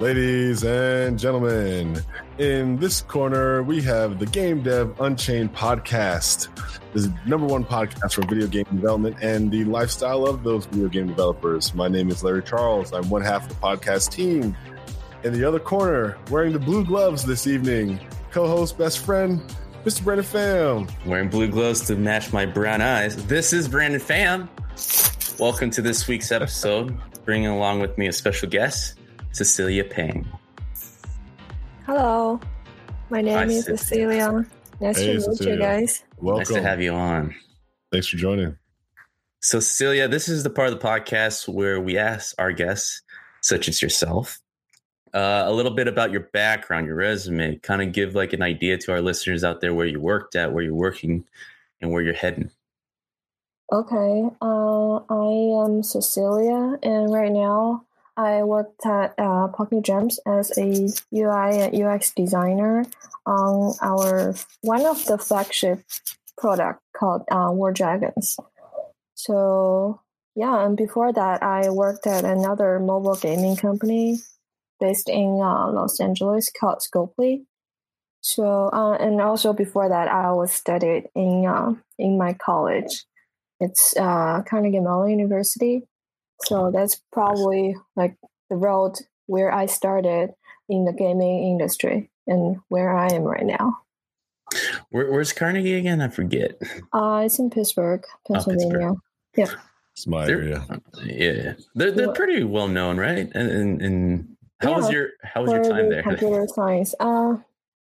Ladies and gentlemen, in this corner, we have the Game Dev Unchained podcast. the number one podcast for video game development and the lifestyle of those video game developers. My name is Larry Charles. I'm one half of the podcast team. In the other corner, wearing the blue gloves this evening, co-host, best friend, Mr. Brandon Pham. Wearing blue gloves to match my brown eyes. This is Brandon Pham. Welcome to this week's episode. Bringing along with me a special guest, Cecilia Pang. Hello, my name Hi, is Cecilia. Cecilia. Nice Hey, to meet Cecilia. you guys. Welcome. Nice to have you on. Thanks for joining. So, Cecilia, this is the part of the podcast where we ask our guests, such as yourself, uh, a little bit about your background, your resume, kind of give like an idea to our listeners out there where you worked at, where you're working, and where you're heading. Okay, uh, I am Cecilia, and right now I worked at uh, Pocket Gems as a UI and UX designer on our one of the flagship product called uh, War Dragons. So yeah, and before that, I worked at another mobile gaming company based in uh, Los Angeles called Scopely. So uh, and also before that, I was studied in uh, in my college. It's uh, Carnegie Mellon University. So that's probably like the road where I started in the gaming industry and where I am right now. Where, where's Carnegie again? I forget. Uh, it's in Pittsburgh, Oh, Pennsylvania. It's my They're- area. Yeah, they're they're pretty well known, right? And and, and how was your how was your For time the there? Computer science. Uh,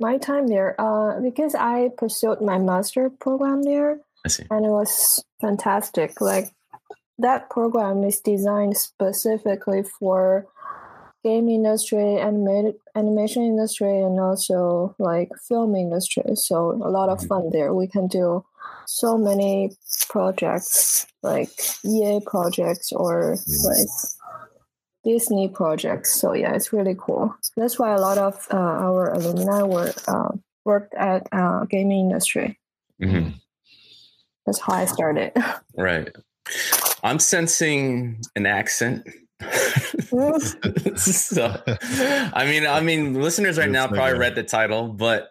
my time there, uh, because I pursued my master program there, I see. and it was fantastic. Like that program is designed specifically for game industry, animated animation industry, and also like film industry. So a lot of fun there. We can do so many projects, like EA projects or like Disney projects. So yeah, it's really cool. That's why a lot of uh, our alumni were uh, worked at uh, gaming industry. hmm That's how I started. Right. I'm sensing an accent. so, I mean, I mean, listeners right now probably read the title, but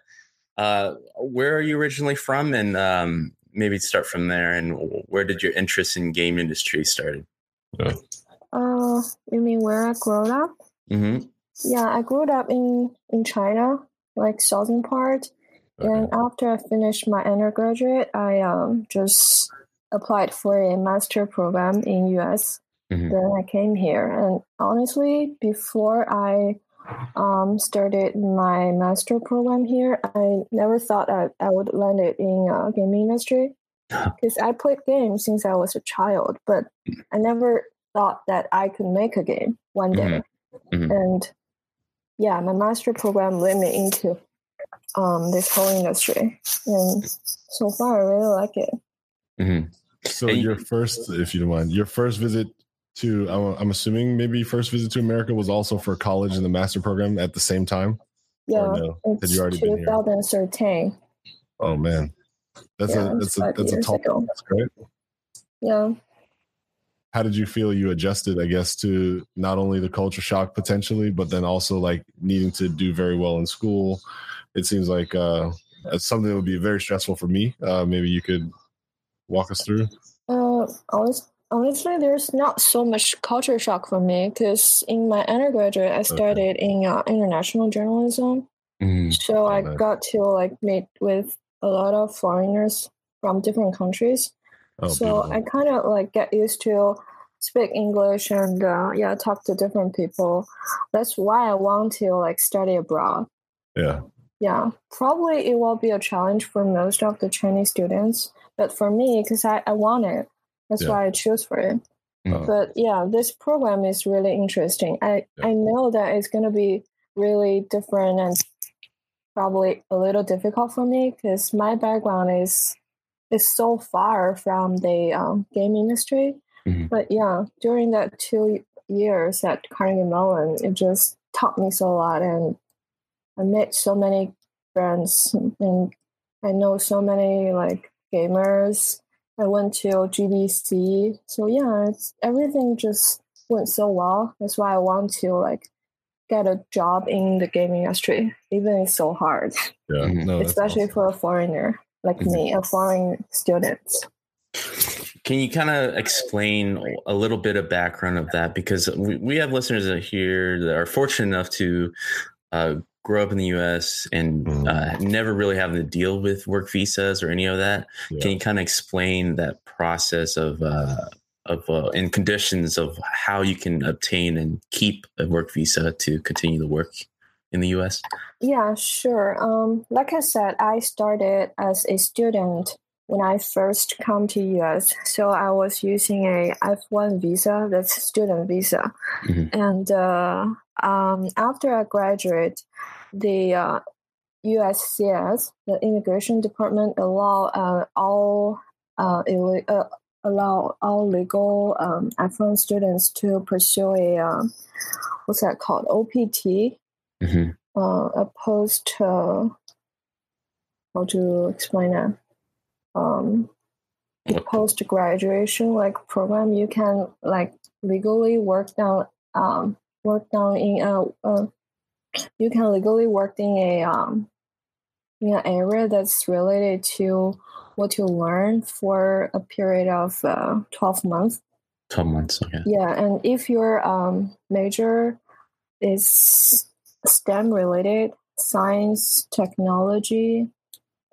uh, where are you originally from? And um, maybe start from there. And where did your interest in game industry started? Uh, you mean where I grew up? hmm Yeah, I grew up in in China, like southern part. And after I finished my undergraduate, I um just applied for a master program in US. Mhm. Then I came here, and honestly, before I um started my master program here, I never thought I, I would land it in uh, gaming industry because I played games since I was a child, but I never thought that I could make a game one day. Mhm. And yeah, my master program led me into um, this whole industry, and so far I really like it. hmm So And- your first, if you don't mind, your first visit to, I'm, I'm assuming maybe first visit to America was also for college and the master program at the same time. Yeah, no? Had you already been here? 2013. Oh man, that's Yeah, a that's a that's a years tall ago. task, right? Yeah. How did you feel you adjusted? I guess to not only the culture shock potentially, but then also like needing to do very well in school. It seems like uh, something that would be very stressful for me. Uh, maybe you could walk us through. Uh, honest, honestly, there's not so much culture shock for me because in my undergraduate, I started in uh, international journalism. Mhm. So I got to like meet with a lot of foreigners from different countries. Oh, so beautiful. I kind of like get used to speak English and uh, yeah, talk to different people. That's why I want to like study abroad. yeah, Yeah, probably it will be a challenge for most of the Chinese students, but for me, because I, I want it, That's Yeah. why I choose for it. Uh, But yeah, this program is really interesting. I Yeah. I know that it's gonna be really different and probably a little difficult for me because my background is is so far from the um, game industry. Mhm. But yeah, during that two years at Carnegie Mellon, it just taught me so a lot, and I met so many friends, and I know so many like gamers. I went to GDC, so yeah, it's everything just went so well. That's why I want to like get a job in the game industry, even it's so hard, yeah, Mhm. no, especially awesome. for a foreigner like me, a foreign student. Can you kind of explain a little bit of background of that? Because we, we have listeners that here that are fortunate enough to uh, grow up in the U.S. and Mhm. uh, never really having to deal with work visas or any of that. Yeah. Can you kind of explain that process of uh, of uh, and conditions of how you can obtain and keep a work visa to continue to work in the U.S.? Yeah, sure. Um, like I said, I started as a student when I first come to US. So I was using a F1 visa, that's a student visa. Mhm. And uh, um, after I graduate, the uh, USCIS, the immigration department, allow uh, all uh, illi- uh, allow all legal um, F1 students to pursue a um, what's that called OPT hmm uh, a post uh, how to explain that? Um post graduation like program you can like legally work down um work down in a uh, you can legally work in a um in an area that's related to what you learn for a period of uh, 12 months Twelve months. Okay. yeah, and if your um, major is STEM related, science, technology,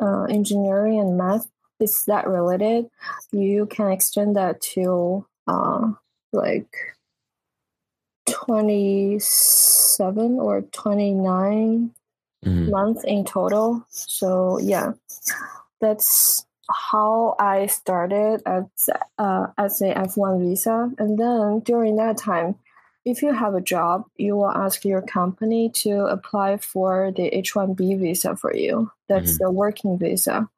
uh, engineering, and math, is that related, you can extend that to uh, like 27 or 29 Mhm. months in total. So yeah, that's how I started as uh, as a F1 visa. And then during that time, if you have a job, you will ask your company to apply for the H1B visa for you. That's the working visa.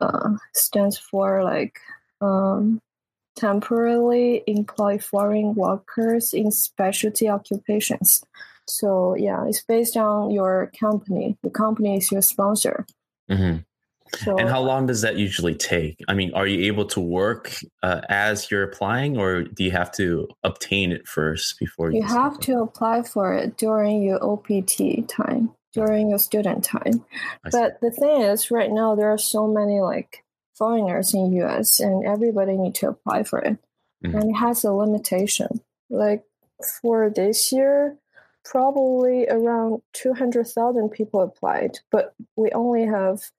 Uh, stands for like um, temporarily employ foreign workers in specialty occupations. So yeah, it's based on your company. The company is your sponsor. Mhm. So And how long does that usually take? I mean, are you able to work uh, as you're applying, or do you have to obtain it first before you? you have to apply for it during your OPT time, during your student time. I see. But the thing is, right now there are so many like foreigners in US, and everybody need to apply for it, Mhm. and it has a limitation. Like for this year, probably around two hundred thousand people applied, but we only have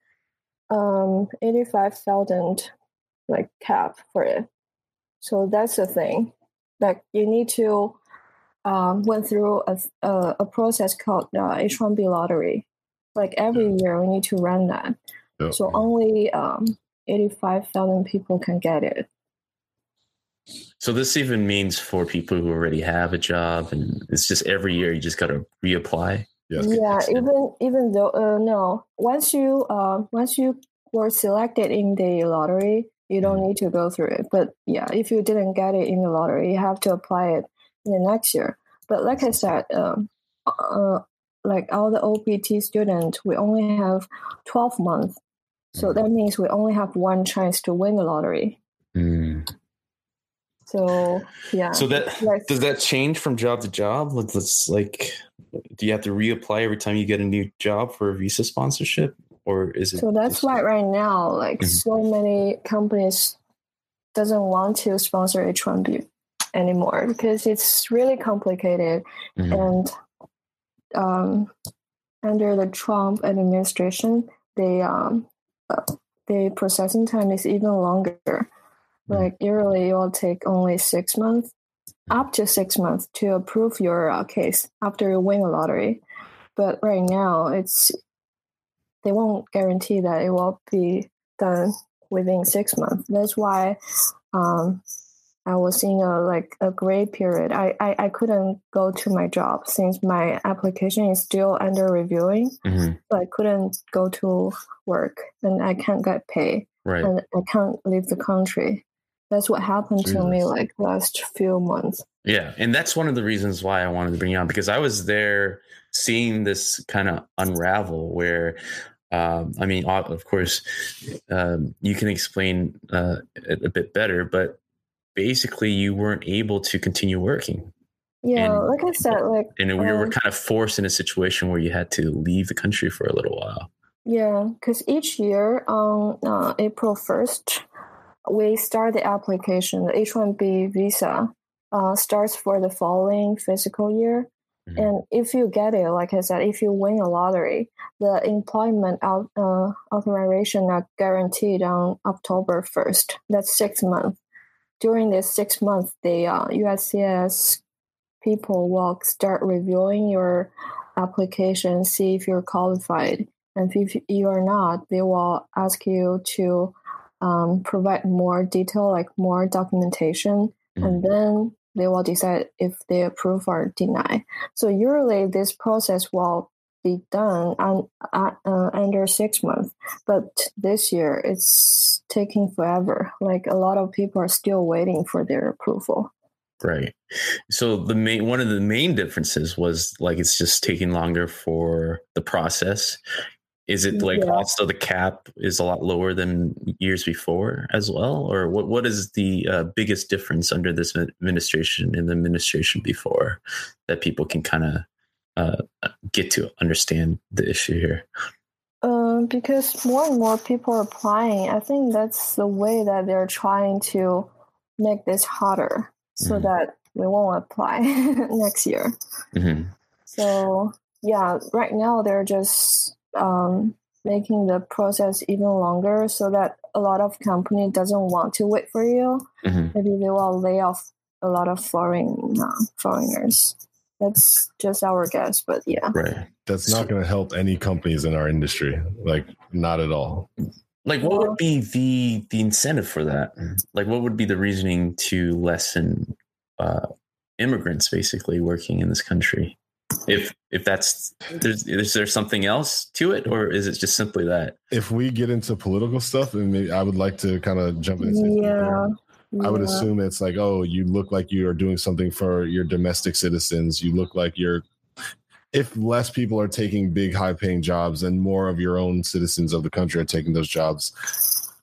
um eighty five thousand like cap for it. So that's the thing. Like you need to um, went through a, a, a process called uh, H1B lottery. Like every year, we need to run that. So only um, 85,000 people can get it. So this even means for people who already have a job, and it's just every year you just got to reapply. Yes. Yeah, even even though uh, no, once you uh, once you were selected in the lottery, you don't need to go through it. But yeah, if you didn't get it in the lottery, you have to apply it in the next year. But like I said, um, uh, like all the OPT students, we only have twelve months, so that means we only have one chance to win the lottery. Mm. So yeah, So that like- does that change from job to job? Let's, let's like, do you have to reapply every time you get a new job for a visa sponsorship, or is it? So that's why right now, like Mhm. so many companies doesn't want to sponsor H1B anymore because it's really complicated Mhm. and um, under the Trump administration, they um, the processing time is even longer. Like usually, it will take only six months, up to six months, to approve your uh, case after you win a lottery. But right now, it's they won't guarantee that it will be done within six months. That's why um, I was in a like a gray period. I, I, I couldn't go to my job since my application is still under reviewing. hmm So I couldn't go to work and I can't get paid Right. and I can't leave the country. That's what happened to me like last few months. Yeah, and that's one of the reasons why I wanted to bring you on because I was there seeing this kind of unravel. Where, um, I mean, of course, um, you can explain uh, a, a bit better, but basically, you weren't able to continue working, Yeah, And- like I said, like and we were Um, kind of forced in a situation where you had to leave the country for a little while. Yeah, because each year on uh, April 1st, we start the application. The H 1B visa uh, starts for the following fiscal year. Mhm. And if you get it, like I said, if you win a lottery, the employment out, uh, authorization are guaranteed on October 1st. That's six months. During this six months, the uh, USCIS people will start reviewing your application, see if you're qualified. And if you are not, they will ask you to um, provide more detail, like more documentation, and then they will decide if they approve or deny. So usually this process will be done on, uh, uh, under six months, but this year it's taking forever. Like a lot of people are still waiting for their approval. Right. So the main one of the main differences was like it's just taking longer for the process. Is it like Yeah. also the cap is a lot lower than years before as well, or what? What is the uh, biggest difference under this administration and the administration before that people can kind of uh, get to understand the issue here? Um, because more and more people are applying, I think that's the way that they're trying to make this harder so Mhm. that we won't apply next year. hmm So yeah, right now they're just um, making the process even longer so that a lot of company doesn't want to wait for you. hmm Maybe they will lay off a lot of foreign uh, foreigners. That's just our guess, but yeah. Right. That's not going to help any companies in our industry. Like, not at all. Like, what would be the the incentive for that? Like, what would be the reasoning to lessen uh, immigrants basically working in this country? If if that's there's is there something else to it, or is it just simply that? If we get into political stuff, and maybe I would like to kind of jump in. and say something Yeah. I would assume it's like, oh, you look like you are doing something for your domestic citizens. You look like you're. If less people are taking big, high-paying jobs, and more of your own citizens of the country are taking those jobs,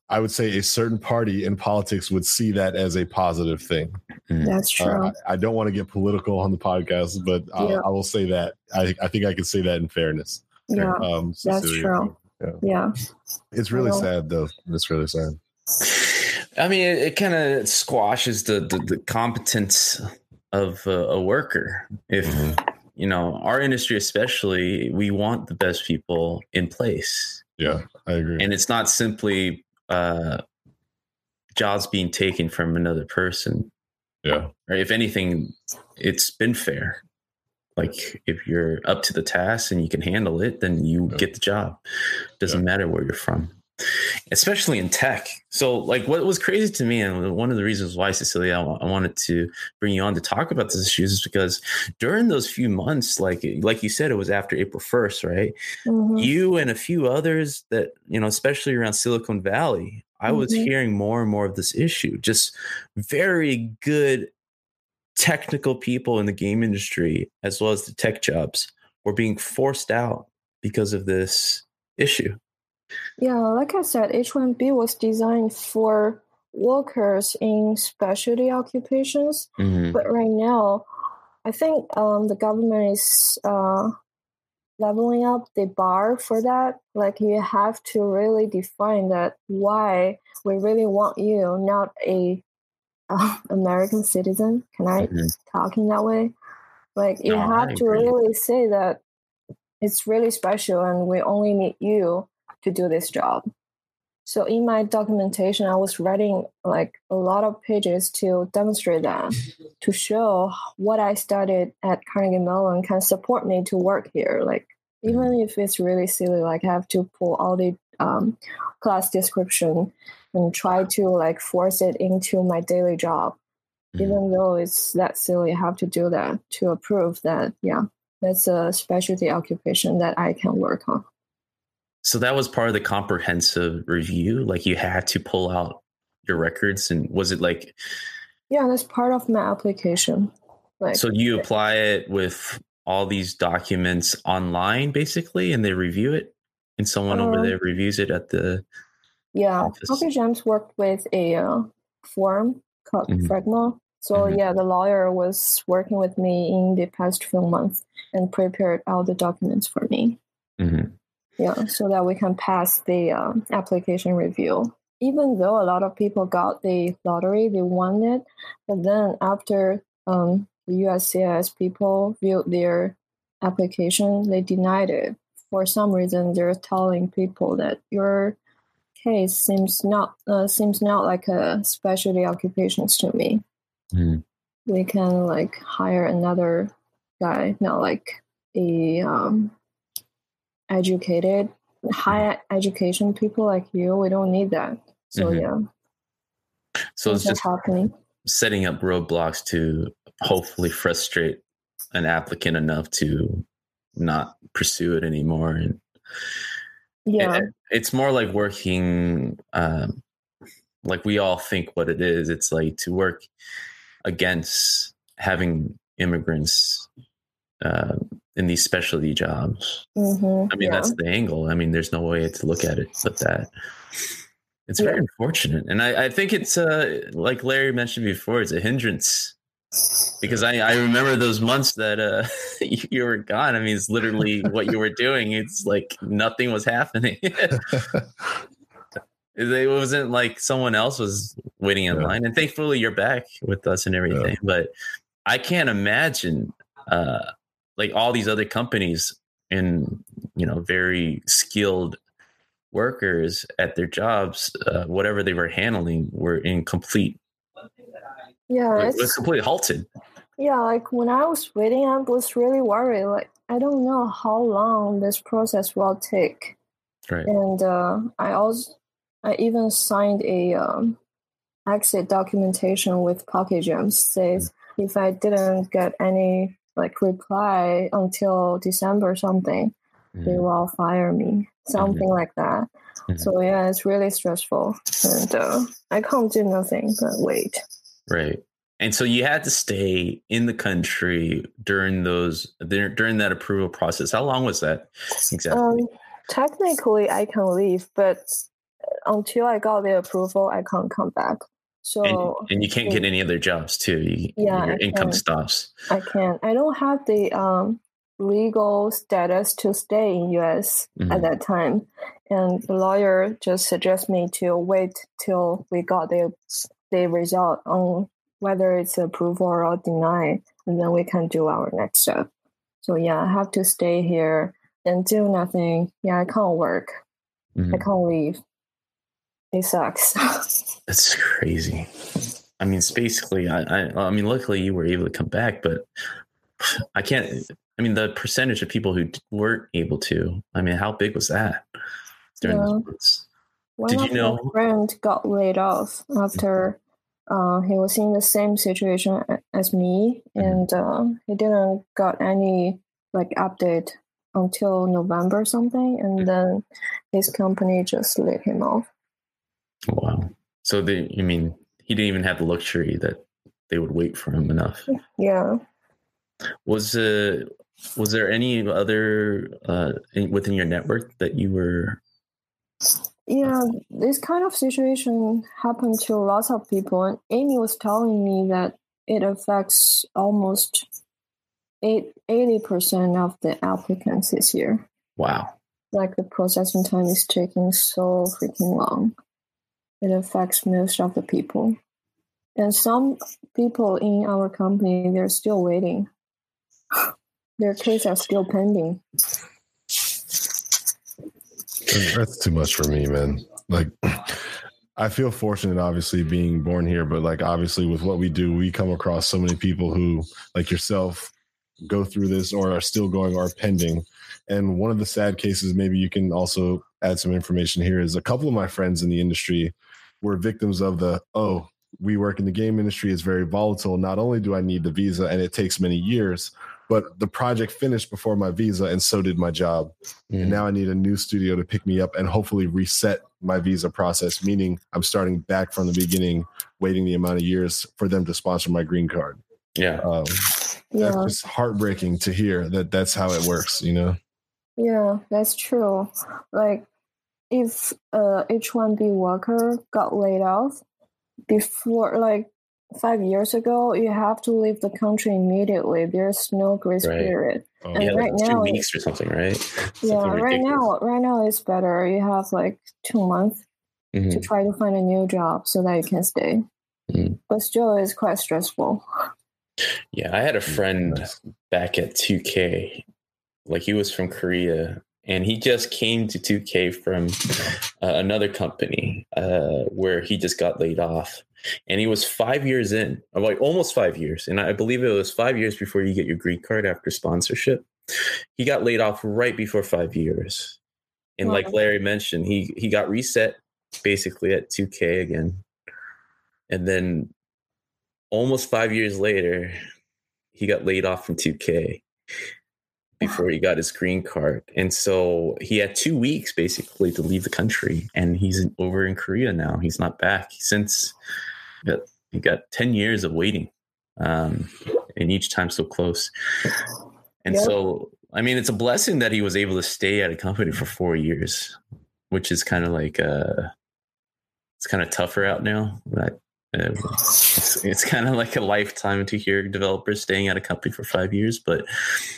I would say a certain party in politics would see that as a positive thing. That's true. Uh, I I don't want to get political on the podcast, but I'll, Yeah. I will say that I, I think I can say that in fairness. yeah. Um, That's Cecilia. true. Yeah. It's really sad, though. It's really sad. I mean, it, it kind of squashes the, the the competence of a, a worker. If you know our industry, especially, we want the best people in place, Yeah, I agree. and it's not simply uh, jobs being taken from another person. yeah? If anything, it's been fair. Like if you're up to the task and you can handle it, then you Yeah. get the job. Doesn't Yeah. matter where you're from, especially in tech. So, like, what was crazy to me, and one of the reasons why Cecilia, I wanted to bring you on to talk about this issues, is because during those few months, like like you said, it was after April first, right? Mhm. You and a few others that you know, especially around Silicon Valley, I was Mhm. hearing more and more of this issue. Just very good technical people in the game industry, as well as the tech jobs, were being forced out because of this issue. Yeah, like I said, H1B was designed for workers in specialty occupations, Mhm. but right now, I think um, the government is uh, leveling up the bar for that. Like you have to really define that why we really want you, not a uh, American citizen. Can I Mhm. talk in that way? Like you No, have to really say that it's really special and we only need you to do this job. So in my documentation, I was writing like a lot of pages to demonstrate that, to show what I studied at Carnegie Mellon can support me to work here. Like even if it's really silly, like I have to pull all the um, class description and try to like force it into my daily job Mhm. even though it's that silly i have to do that to approve that yeah that's a specialty occupation that i can work on So that was part of the comprehensive review. Like you had to pull out your records, and was it like yeah that's part of my application like so? You apply it with all these documents online, basically, and they review it, and someone over Um, there reviews it at the. yeah office. Pocket Gems worked with a uh, form called Mhm. Fragomen. So Mhm. yeah, the lawyer was working with me in the past few months and prepared all the documents for me. Mhm. Yeah, so that we can pass the um, application review. Even though a lot of people got the lottery, they won it, but then after um, the USCIS people viewed their application, they denied it. For some reason, they're telling people that your case seems not uh, seems not like a specialty occupations to me. Mhm. We can like hire another guy, not like a um, educated, high education people like you. We don't need that. So Mhm. yeah, So it's things just happening. setting up roadblocks to hopefully frustrate an applicant enough to not pursue it anymore and Yeah, it- it's more like working um, like we all think what it is it's like to work against having immigrants uh, in these specialty jobs hmm i mean yeah. that's the angle i mean there's no way to look at it but that it's very Yeah. unfortunate and I, I think it's uh, like larry mentioned before it's a hindrance because I, I remember those months that uh, you, you were gone. I mean, it's literally what you were doing. It's like nothing was happening. it wasn't like someone else was waiting in Yeah. line. And thankfully, you're back with us and everything. But I can't imagine uh, like all these other companies and you know very skilled workers at their jobs, uh, whatever they were handling, were in complete yeah, it was it's completely halted. Yeah, like when I was waiting, I was really worried. Like I don't know how long this process will take, Right. and uh, I also I even signed a um, exit documentation with Pocket Gems. Says if I didn't get any like reply until December something, they Mhm. will fire me. Something like that. Mhm. So yeah, it's really stressful, and uh, I can't do nothing but wait. Right. And so you had to stay in the country during those during that approval process. How long was that exactly? Um, technically, I can leave, but until I got the approval, I can't come back. So and, and you can't get any other jobs too. You, Yeah, your I income can. stops. I can't. I don't have the um, legal status to stay in US Mhm. at that time, and the lawyer just suggests me to wait till we got the the result on whether it's approval or deny, and then we can do our next step. So yeah, I have to stay here and do nothing. Yeah, I can't work. I Mhm. can't leave. Sucks. That's crazy. I mean, it's basically. I, I. I mean, luckily you were able to come back, but I can't. I mean, the percentage of people who weren't able to. I mean, how big was that during Yeah. those months? One Did you know- my friend got laid off after uh, he was in the same situation as me, Mhm. and uh, he didn't got any like update until November or something, and Mhm. then his company just laid him off. Wow. So they. I mean, he didn't even have the luxury that they would wait for him enough. Yeah. Was uh was there any other uh within your network that you were Yeah, this kind of situation happened to lots of people, and Amy was telling me that it affects almost eight, 80% of the applicants this year. wow Like the processing time is taking so freaking long. It affects most of the people. And some people in our company, they're still waiting. Their case are still pending. That's too much for me, man. Like, I feel fortunate, obviously, being born here, but like, obviously, with what we do, we come across so many people who, like yourself, go through this or are still going or pending. And one of the sad cases, maybe you can also add some information here, is a couple of my friends in the industry we're victims of the oh we work in the game industry is very volatile. Not only do I need the visa and it takes many years, but the project finished before my visa and so did my job. Mm. And now I need a new studio to pick me up and hopefully reset my visa process, meaning I'm starting back from the beginning, waiting the amount of years for them to sponsor my green card. Yeah. Um, yeah. That's just heartbreaking to hear that that's how it works, you know? Yeah, that's true. Like, if a H1B worker got laid off, before like five years ago, you have to leave the country immediately. There's no grace right. period. Oh. And yeah, right like now, two weeks or something, right? Something yeah, ridiculous. right now, right now it's better. You have like two months mm-hmm. to try to find a new job so that you can stay. Mm-hmm. But still, it's quite stressful. Yeah, I had a friend back at 2K. Like he was from Korea and he just came to 2K from uh, another company uh, where he just got laid off. And he was five years in, like almost five years. And I believe it was five years before you get your green card after sponsorship. He got laid off right before five years. And wow. like Larry mentioned, he he got reset basically at 2K again. And then almost five years later, he got laid off from 2K before he got his green card. And so he had two weeks basically to leave the country. And he's over in Korea now. He's not back since he got 10 years of waiting. Um, and each time so close. And so, I mean, it's a blessing that he was able to stay at a company for four years, which is kind of like, uh, it's kind of tougher out now. But it's, it's kind of like a lifetime to hear developers staying at a company for five years. But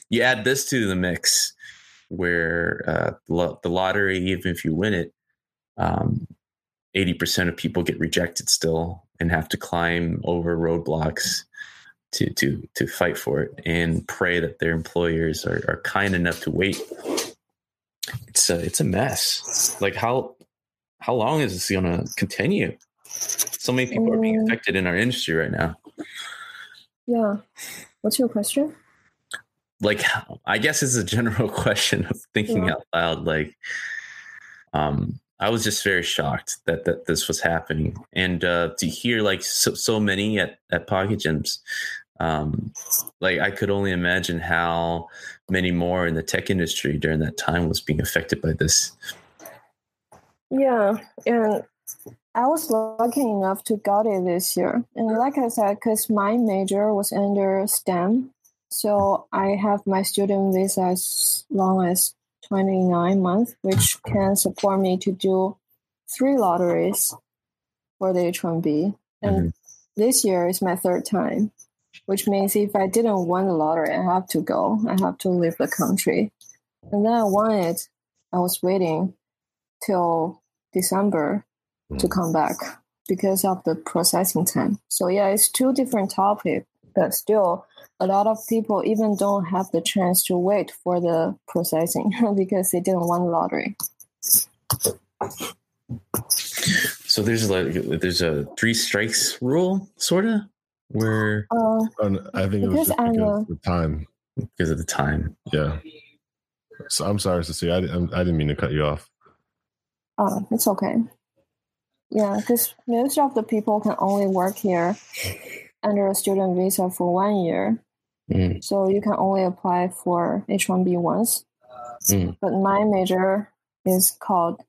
you add this to the mix where uh, the lottery, even if you win it, um, 80% of people get rejected still and have to climb over roadblocks to to to fight for it and pray that their employers are, are kind enough to wait. It's a it's a mess. Like how how long is this gonna continue? So many people are being um, affected in our industry right now. Yeah. What's your question? Like, I guess it's a general question of thinking yeah. out loud. Like, um, I was just very shocked that that this was happening, and uh, to hear like so, so many at at Pocket Gems, um, like I could only imagine how many more in the tech industry during that time was being affected by this. Yeah, and I was lucky enough to got it this year. And like I said, because my major was under STEM, so I have my student visa as long as 29 months, which can support me to do three lotteries for the H1B. And mm-hmm. this year is my third time, which means if I didn't win the lottery, I have to go. I have to leave the country. And then I won it. I was waiting till December to mm. come back because of the processing time. So yeah, it's two different topics, but still a lot of people even don't have the chance to wait for the processing because they didn't want lottery. So there's like there's a three strikes rule, sort of, where uh, I think it was just because of the time. Because of the time, yeah. So I'm sorry, Cecilia. I, I didn't mean to cut you off. Oh, it's okay. Yeah, because most of the people can only work here under a student visa for one year. Mm. So you can only apply for H1B once. Mm. But my major is called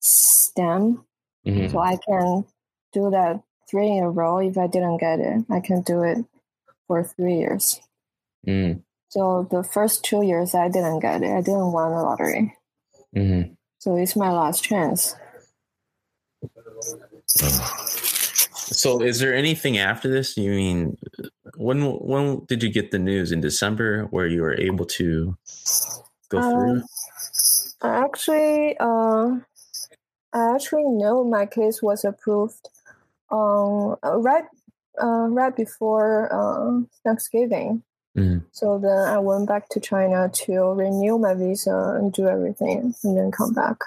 STEM. Mm-hmm. So I can do that three in a row if I didn't get it. I can do it for three years. Mm. So the first two years I didn't get it. I didn't win the lottery. Mm-hmm. So it's my last chance. So, is there anything after this? You mean when when did you get the news in December where you were able to go um, through? Actually, uh, I actually know my case was approved um, right uh, right before uh, Thanksgiving. Mm. So then I went back to China to renew my visa and do everything, and then come back.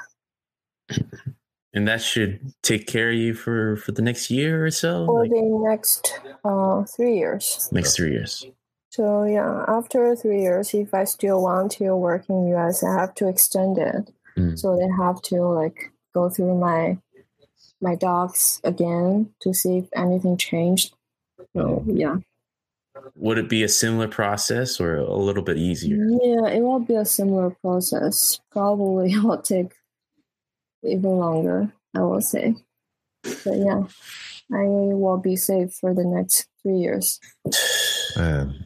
And that should take care of you for for the next year or so. For like, the next uh, three years. Next three years. So yeah, after three years, if I still want to work in US, I have to extend it. Mm. So they have to like go through my my docs again to see if anything changed. So yeah. Would it be a similar process or a little bit easier? Yeah, it will be a similar process. Probably it will take even longer, I will say. But yeah, I will be safe for the next three years. Man,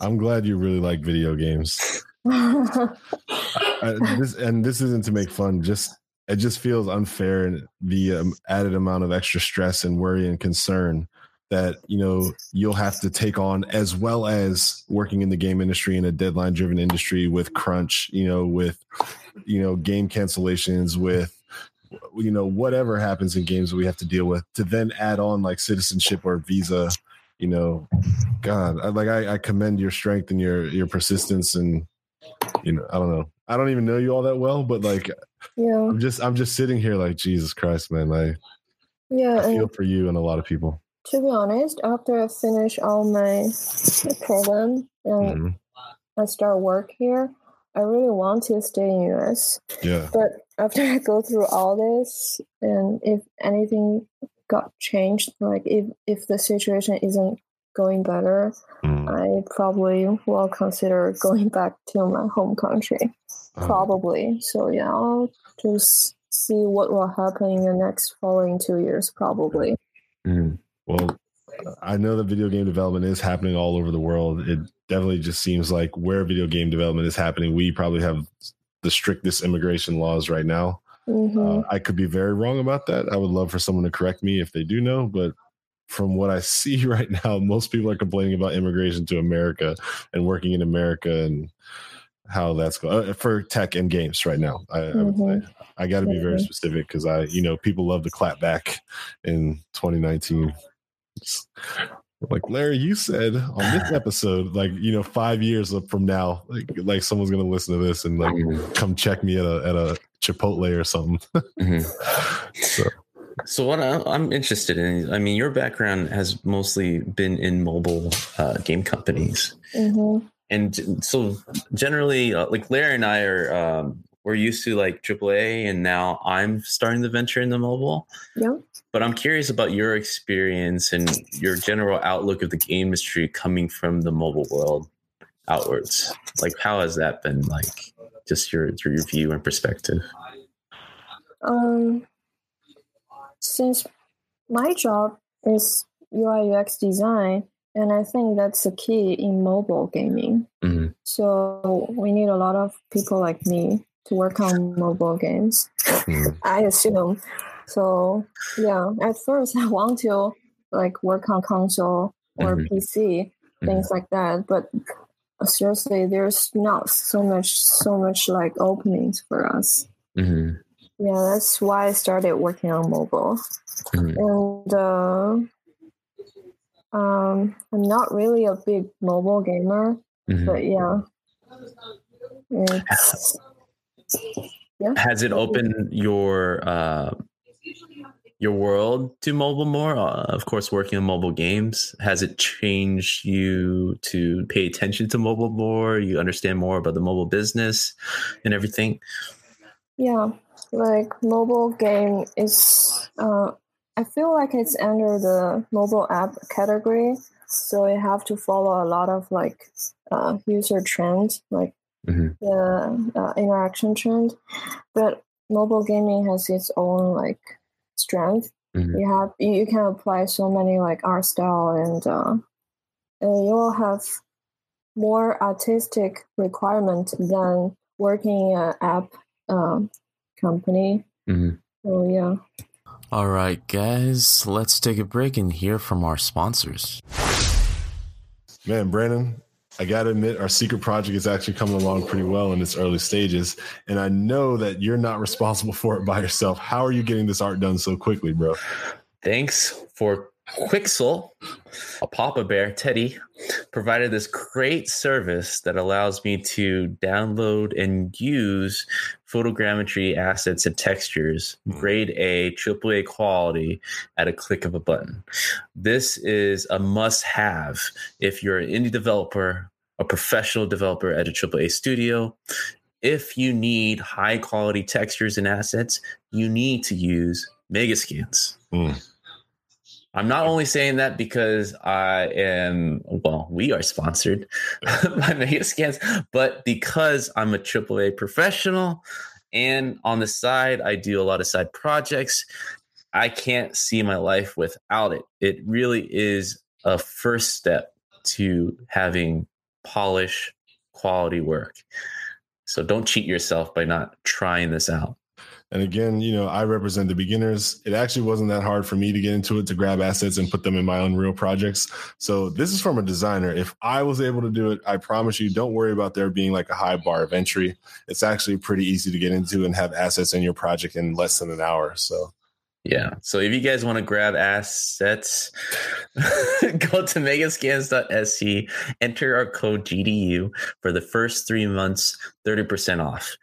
I'm glad you really like video games. I, this, and this isn't to make fun. Just it just feels unfair and the um, added amount of extra stress and worry and concern that you know you'll have to take on as well as working in the game industry in a deadline driven industry with crunch you know with you know game cancellations with you know whatever happens in games we have to deal with to then add on like citizenship or visa you know. God I, like I, I commend your strength and your your persistence and you know i don't know. I don't even know you all that well but like yeah. I'm just i'm just sitting here like jesus christ man i yeah i feel for you and a lot of people to be honest after i finish all my program and Mhm. i start work here i really want to stay in us yeah but after i go through all this and if anything got changed like if if the situation isn't going better Mm. i probably will consider going back to my home country Uh, probably so yeah i'll just see what will happen in the next following two years probably Mhm. Well, I know that video game development is happening all over the world. It definitely just seems like where video game development is happening, we probably have the strictest immigration laws right now. hmm Uh, I could be very wrong about that. I would love for someone to correct me if they do know, but from what I see right now, most people are complaining about immigration to America and working in America and how that's going uh, for tech and games right now. I, I would say I got to be very specific because I, you know, people love to clap back in 2019. It's Like Larry, you said on this episode, like you know, five years from now, like like someone's gonna listen to this and like Mhm. come check me at a at a Chipotle or something. Mhm. so So what I- I'm interested in, I mean, your background has mostly been in mobile uh, game companies, hmm and so generally, uh, like Larry and I are, um, we're used to like AAA, and now I'm starting to venture into mobile. yeah But I'm curious about your experience and your general outlook of the game industry coming from the mobile world outwards. Like, how has that been? Like, just your your view and perspective. Um, since my job is UI UX design, and I think that's the key in mobile gaming. Mhm. So we need a lot of people like me to work on mobile games. mm, I assume. So yeah, at first I want to like work on console or Mhm. PC, things like that. But seriously, there's not so much so much like openings for us. Mhm. Yeah, that's why I started working on mobile. Mhm. And uh, um, I'm not really a big mobile gamer, Mhm. but yeah. It's, has it opened your uh your world to mobile more uh, of course working on mobile games has it changed you to pay attention to mobile more you understand more about the mobile business and everything yeah, like mobile game is. Uh, I feel like it's under the mobile app category, so you have to follow a lot of like uh, user trends, like Mhm. the uh, interaction trend. But mobile gaming has its own like strength. Mhm. You have you, you can apply so many like art style and uh, and you will have more artistic requirement than working in an app um, company. Mhm. So yeah. All right, guys, let's take a break and hear from our sponsors. man, Brandon, I got to admit, our secret project is actually coming along pretty well in its early stages, and I know that you're not responsible for it by yourself. How are you getting this art done so quickly, bro? thanks for Quixel, a Papa Bear, Teddy, provided this great service that allows me to download and use photogrammetry assets and textures, grade A, AAA quality at a click of a button. This is a must have if you're an indie developer, a professional developer at a AAA studio. If you need high quality textures and assets, you need to use Megascans. Mm. I'm not only saying that because I am, well, we are sponsored by Megascans, but because I'm a AAA professional and on the side, I do a lot of side projects. I can't see my life without it. It really is a first step to having polish quality work. So don't cheat yourself by not trying this out. And again, you know, I represent the beginners. It actually wasn't that hard for me to get into it to grab assets and put them in my own real projects. So this is from a designer. If I was able to do it, I promise you, don't worry about there being like a high bar of entry. It's actually pretty easy to get into and have assets in your project in less than an hour. So yeah. So if you guys want to grab assets, go to megascans.se, enter our code GDU for the first three months, 30% off.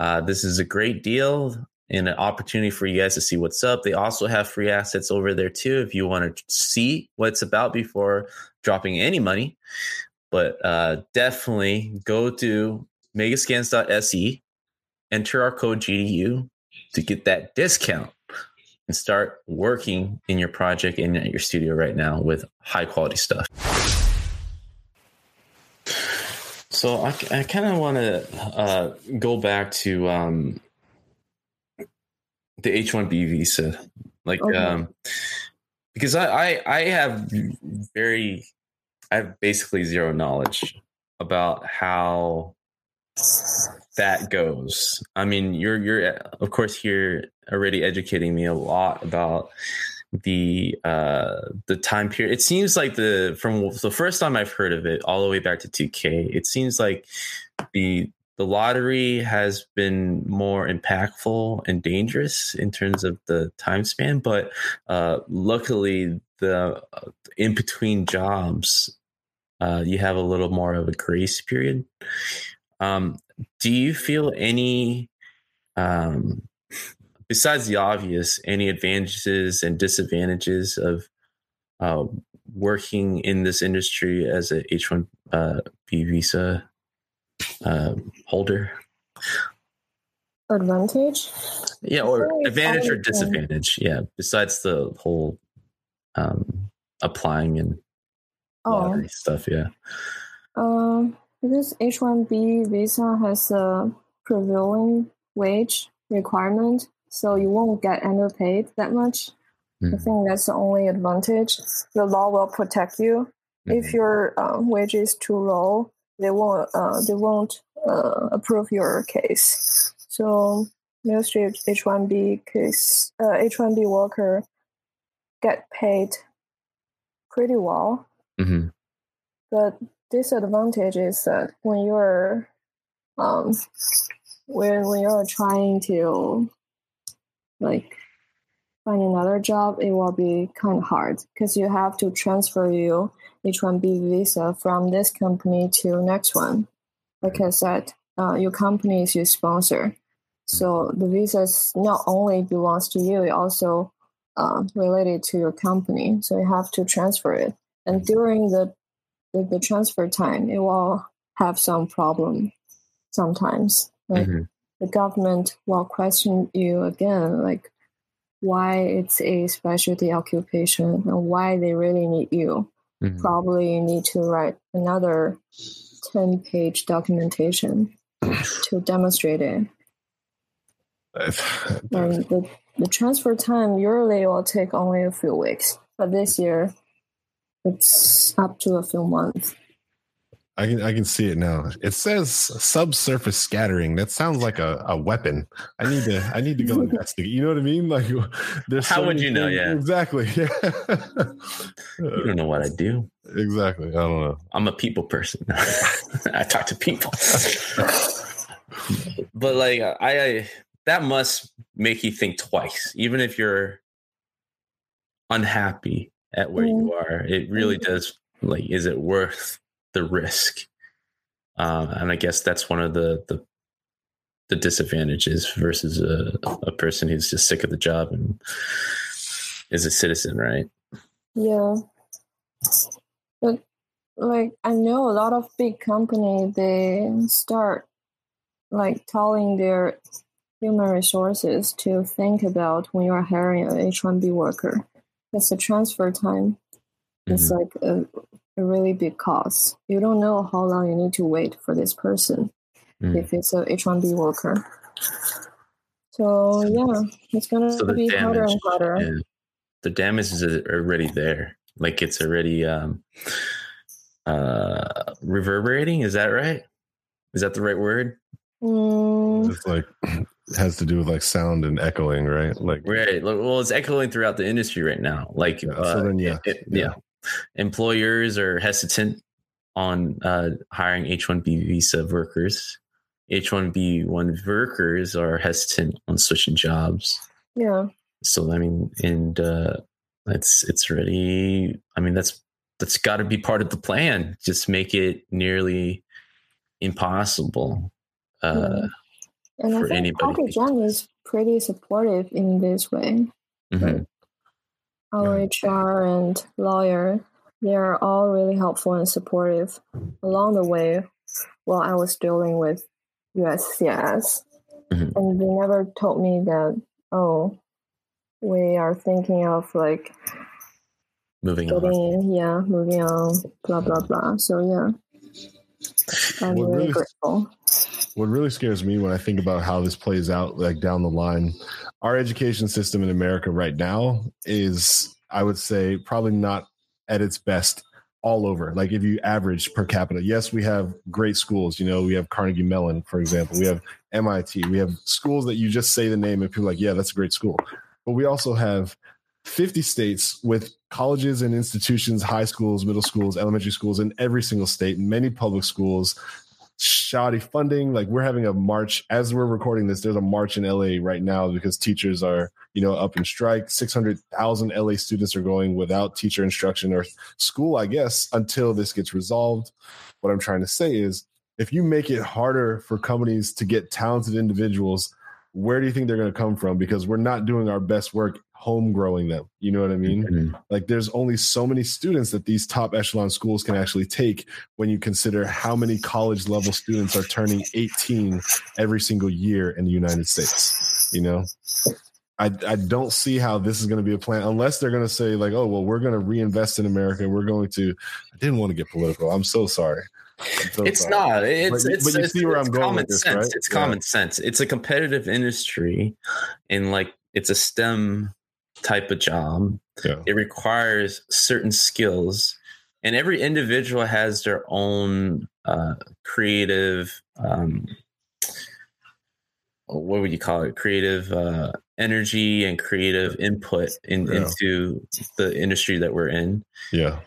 Uh, this is a great deal and an opportunity for you guys to see what's up. They also have free assets over there too if you want to see what it's about before dropping any money. But uh, definitely go to megascans.se, enter our code GDU to get that discount and start working in your project in your studio right now with high quality stuff. So I, I kind of want to uh, go back to um, the H one B visa, like okay. um, because I, I I have very I have basically zero knowledge about how that goes. I mean, you're you're of course here already educating me a lot about the uh the time period. It seems like the from the first time I've heard of it all the way back to 2K, it seems like the the lottery has been more impactful and dangerous in terms of the time span, but uh luckily the uh, in between jobs uh you have a little more of a grace period. Um do you feel any um besides the obvious, any advantages and disadvantages of uh, working in this industry as a H one uh, B visa uh, holder? Advantage? Yeah, or advantage or disadvantage. Yeah, besides the whole um, applying and oh. stuff. Yeah. Um, because H one B visa has a prevailing wage requirement so you won't get underpaid that much. Mm-hmm. I think that's the only advantage. The law will protect you. Mm-hmm. If your um, wage is too low, they won't uh, they won't uh, approve your case. So Ministry H one B case uh, H one B worker get paid pretty well. Mm-hmm. But disadvantage is that when you're um, when when you're trying to like find another job, it will be kind of hard because you have to transfer your H1B visa from this company to next one. Like I said, uh, your company is your sponsor. So the visa is not only belongs to you, it also uh, related to your company. So you have to transfer it. And during the, the, the transfer time, it will have some problem sometimes. Like mm-hmm the government will question you again, like why it's a specialty occupation and why they really need you. Mm-hmm. Probably you need to write another 10 page documentation to demonstrate it. and the, the transfer time usually will take only a few weeks, but this year it's up to a few months. I can I can see it now. It says subsurface scattering. That sounds like a, a weapon. I need to I need to go investigate. You know what I mean? Like there's how so would you know? Yeah, exactly. Yeah. you don't know what I do. Exactly. I don't know. I'm a people person. I talk to people. but like I, I that must make you think twice, even if you're unhappy at where mm. you are. It really mm. does. Like, is it worth the risk. Uh, and I guess that's one of the the, the disadvantages versus a, a person who's just sick of the job and is a citizen, right? Yeah. But like I know a lot of big company they start like telling their human resources to think about when you're hiring an H1B worker. Because the transfer time is Mhm. like a, a really big cost. You don't know how long you need to wait for this person Mm. if it's a H1B worker. So yeah, it's gonna So the be harder and harder. yeah. the damage is already there. Like it's already um, uh, reverberating. Is that right? Is that the right word? Mm, It's like it has to do with like sound and echoing, right? Like Right. Well, it's echoing throughout the industry right now. Like, Yeah, uh, so then, yeah, it- yeah. yeah. Employers are hesitant on uh, hiring H-1B visa workers. H-1B1 workers are hesitant on switching jobs. yeah, So I mean, and uh, it's it's really. I mean, that's that's got to be part of the plan. Just make it nearly impossible. Uh, and I for think anybody. Jam is pretty supportive in this way. mhm. Our HR and lawyer, they are all really helpful and supportive along the way while I was dealing with USCIS. Mhm. And they never told me that, oh, we are thinking of like Moving on. yeah, moving on, blah, blah, blah. So, yeah, I'm What really really- grateful. What really scares me when I think about how this plays out, like down the line, our education system in America right now is, I would say, probably not at its best all over. Like if you average per capita, yes, we have great schools. You know, we have Carnegie Mellon, for example. We have MIT. We have schools that you just say the name and people like, yeah, that's a great school. But we also have 50 states with colleges and institutions, high schools, middle schools, elementary schools in every single state, many public schools, shoddy funding. Like we're having a march as we're recording this. There's a march in LA right now because teachers are, you know, up in strike. 600,000 LA students are going without teacher instruction or school, I guess, until this gets resolved. What I'm trying to say is if you make it harder for companies to get talented individuals, where do you think they're going to come from? Because we're not doing our best work home growing them. You know what I mean? Mhm. like there's only so many students that these top echelon schools can actually take when you consider how many college level students are turning 18 every single year in the united states you know i, I don't see how this is going to be a plan unless they're going to say like oh well we're going to reinvest in america we're going to i didn't want to get political i'm so sorry so it's sorry. not. It's But- it's, but you it's, see where it's I'm going common with this, sense. right? It's Yeah. common sense. It's a competitive industry, and like it's a STEM type of job. Yeah. It requires certain skills, and every individual has their own uh, creative. Um, what would you call it? Creative uh, energy and creative input in, Yeah. into the industry that we're in yeah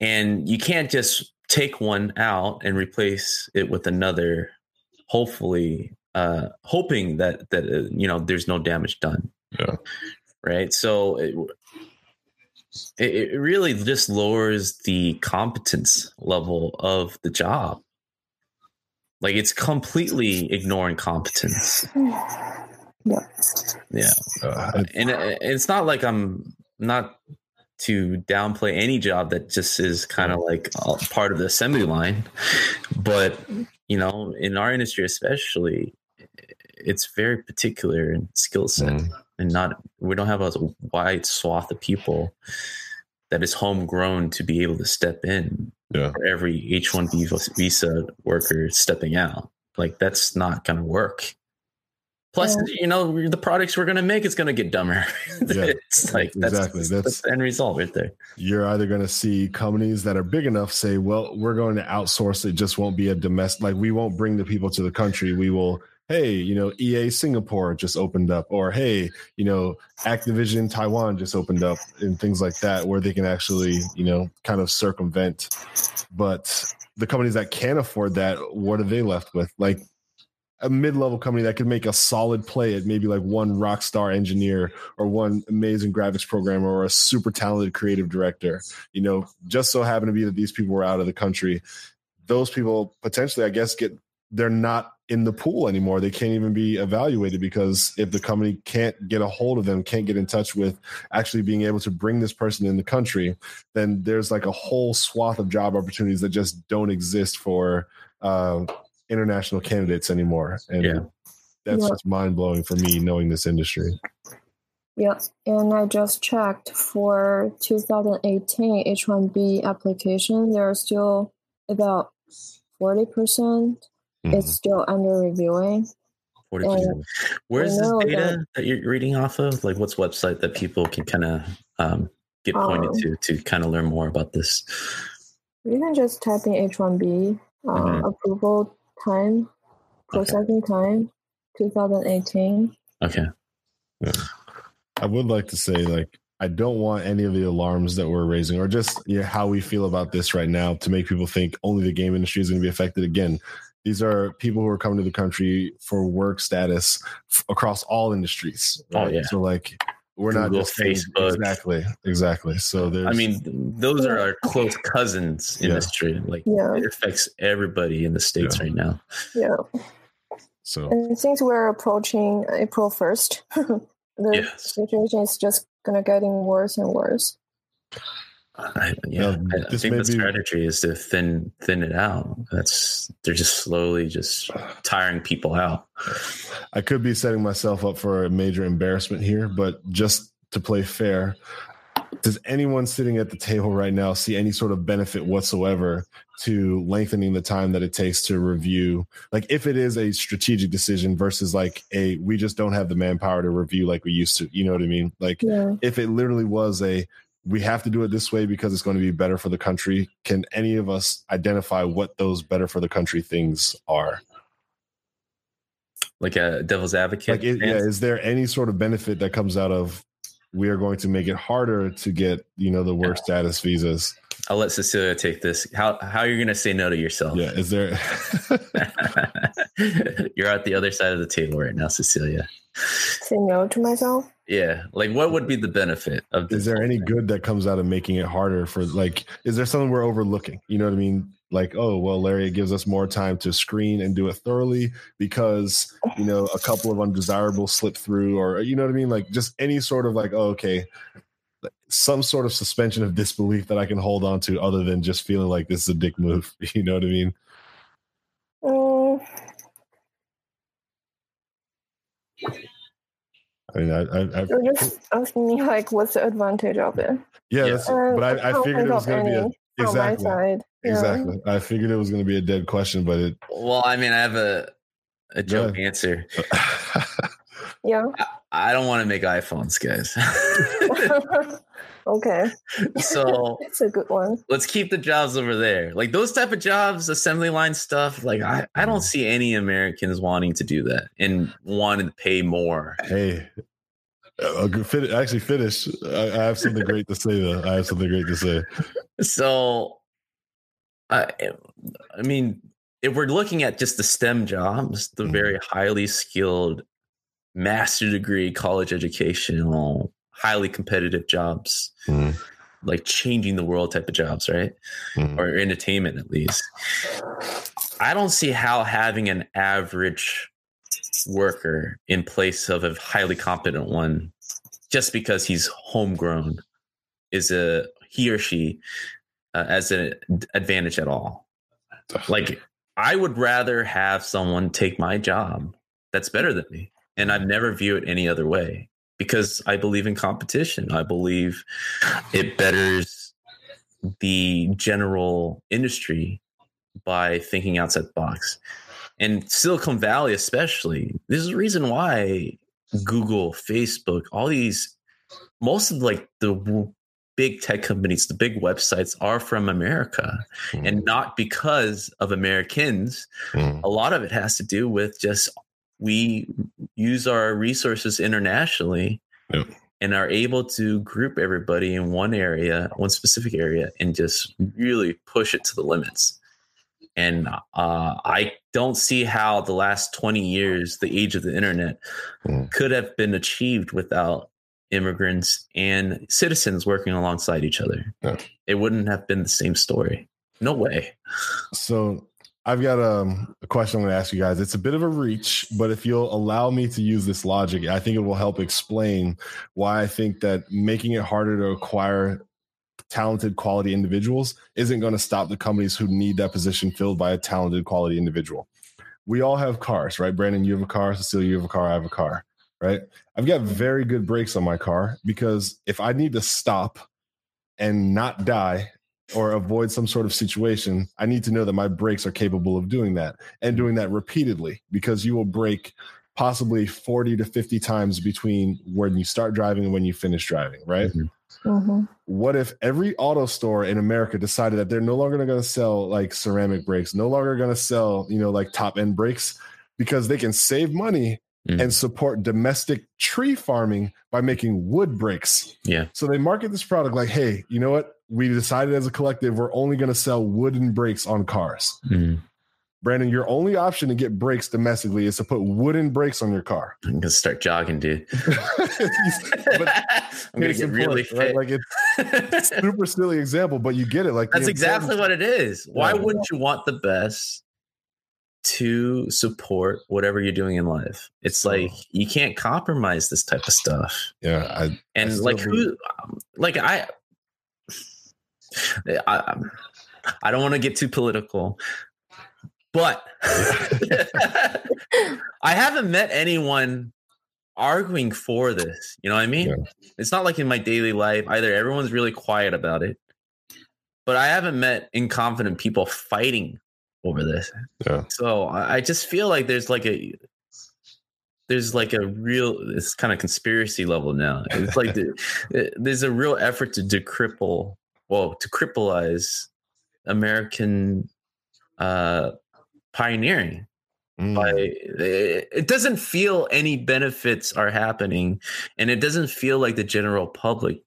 and you can't just take one out and replace it with another hopefully uh hoping that that uh, you know there's no damage done Yeah. Right? So it, it really just lowers the competence level of the job. Like it's completely ignoring competence. Yeah. yeah uh, and it- it's not like I'm not to downplay any job that just is kind of like part of the assembly line, but you know, in our industry especially, it's very particular in skill set, mm, and not we don't have a wide swath of people that is homegrown to be able to step in yeah for every H one B visa worker stepping out. Like that's not going to work. Plus, Yeah. you know, the products we're going to make is going to get dumber. Yeah, it's like that's, exactly. that's, That's- the end result right there. you're either going to see companies that are big enough say, well, we're going to outsource. It just won't be a domestic, like we won't bring the people to the country. We will, hey, you know, EA Singapore just opened up, or hey, you know, Activision Taiwan just opened up, and things like that, where they can actually, you know, kind of circumvent. But the companies that can't afford that, what are they left with? Like, a mid-level company that could make a solid play at maybe like one rock star engineer or one amazing graphics programmer or a super talented creative director you know just so happened to be that these people were out of the country those people potentially i guess get they're not in the pool anymore they can't even be evaluated because if the company can't get a hold of them can't get in touch with actually being able to bring this person in the country then there's like a whole swath of job opportunities that just don't exist for uh, international candidates anymore and Yeah. that's Yeah. just mind blowing for me knowing this industry. Yeah, and I just checked for 2018 H1B application. There are still about 40 percent. Mhm. It's still under reviewing. 40%. Where's this know data that. you're reading off of? Like, what's website that people can kind of um, get pointed Um, to to kind of learn more about this? You can just type in H1B uh, Mhm. approval time, processing time, 2018. Okay. I would like to say, like, I don't want any of the alarms that we're raising or just yeah, how we feel about this right now to make people think only the game industry is going to be affected again. These are people who are coming to the country for work status f- across all industries. Oh, yeah. So, like, we're not Google, just saying- Facebook. Exactly. Exactly. So, there's, I mean, those are our close cousins in Yeah. this trade. Like, Yeah. it affects everybody in the states Yeah. right now. Yeah, so and since we're approaching April 1st, the Yes. situation is just gonna getting worse and worse. I, yeah, Yeah, I- I this think may the be- strategy is to thin thin it out. That's they're just slowly just tiring people out. I could be setting myself up for a major embarrassment here, but just to play fair, does anyone sitting at the table right now see any sort of benefit whatsoever to lengthening the time that it takes to review? Like, if it is a strategic decision versus like a we just don't have the manpower to review like we used to, you know what I mean? Like, Yeah. if it literally was a we have to do it this way because it's going to be better for the country, can any of us identify what those better for the country things are? Like a devil's advocate. like it, yeah is there any sort of benefit that comes out of we are going to make it harder to get you know the work status visas I'll let Cecilia take this. How how are you going to say no to yourself? yeah is there You're at the other side of the table right now, Cecilia. Say no to myself. Yeah, like what would be the benefit of this? is there any thing? good that comes out of making it harder for like is there something we're overlooking you know what i mean like oh well larry it gives us more time to screen and do it thoroughly because you know a couple of undesirables slip through or you know what i mean like just any sort of like oh okay some sort of suspension of disbelief that i can hold on to other than just feeling like this is a dick move you know what i mean Mm, I mean, I, I, I you're just asking me like, what's the advantage of it? yeah, Yeah. That's, Uh, but I, I figured it was going to be a, exactly, my side. Yeah. exactly. I figured it was going to be a dead question, but it. Well, I mean, I have a a joke Yeah. answer. Yeah. I don't want to make iPhones, guys. okay, so it's a good one. let's keep the jobs over there. Like those type of jobs, assembly line stuff. Like I, I don't see any Americans wanting to do that and wanting to pay more. hey, good fin- actually, finish. I, I have something great to say. Though I have something great to say. So, I, I mean, if we're looking at just the STEM jobs, the Mhm. very highly skilled, master degree, college educational, highly competitive jobs, Mhm. like changing the world type of jobs, right? Mhm. Or entertainment at least. I don't see how having an average worker in place of a highly competent one, just because he's homegrown, is a he or she uh, as an advantage at all. Like I would rather have someone take my job that's better than me, and I've never view it any other way because I believe in competition. I believe it betters the general industry by thinking outside the box. And Silicon Valley, especially, this is the reason why Google, Facebook, all these, most of like the big tech companies, the big websites are from America and not because of Americans. Mhm. A lot of it has to do with just we use our resources internationally Yep. and are able to group everybody in one area, one specific area, and just really push it to the limits. And uh, I don't see how the last 20 years, the age of the internet, Mm. could have been achieved without immigrants and citizens working alongside each other. Yeah. It wouldn't have been the same story. No way. So I've got um, a question I'm going to ask you guys. It's a bit of a reach, but if you'll allow me to use this logic, I think it will help explain why I think that making it harder to acquire talented quality individuals isn't going to stop the companies who need that position filled by a talented quality individual. we all have cars, right? Brandon, you have a car. Cecilia, you have a car. I have a car, right? I've got very good brakes on my car because if I need to stop and not die or avoid some sort of situation, I need to know that my brakes are capable of doing that and doing that repeatedly because you will break possibly 40 to 50 times between when you start driving and when you finish driving, right? Mhm. Mm-hmm. What if every auto store in America decided that they're no longer going to sell like ceramic brakes, no longer going to sell, you know, like top end brakes because they can save money Mm. and support domestic tree farming by making wood brakes. Yeah. So they market this product like, hey, you know what? We decided as a collective, we're only going to sell wooden brakes on cars. Mm. Brandon, your only option to get brakes domestically is to put wooden brakes on your car. I'm gonna start jogging, dude. but I'm gonna get really point, right? Like it's super silly example, but you get it. Like That's exactly what it is. Why Yeah. wouldn't you want the best to support whatever you're doing in life? It's like you can't compromise this type of stuff. Yeah, I, And still like who, like I, I, I don't want to get too political, but I haven't met anyone arguing for this. You know what I mean? Yeah. It's not like in my daily life either. Everyone's really quiet about it, but I haven't met incompetent people fighting over this. Yeah. So I just feel like there's like a there's like a real it's kind of conspiracy level now. It's like the, there's a real effort to decripple, well, to crippleize American uh pioneering Mm. by it it doesn't feel any benefits are happening and it doesn't feel like the general public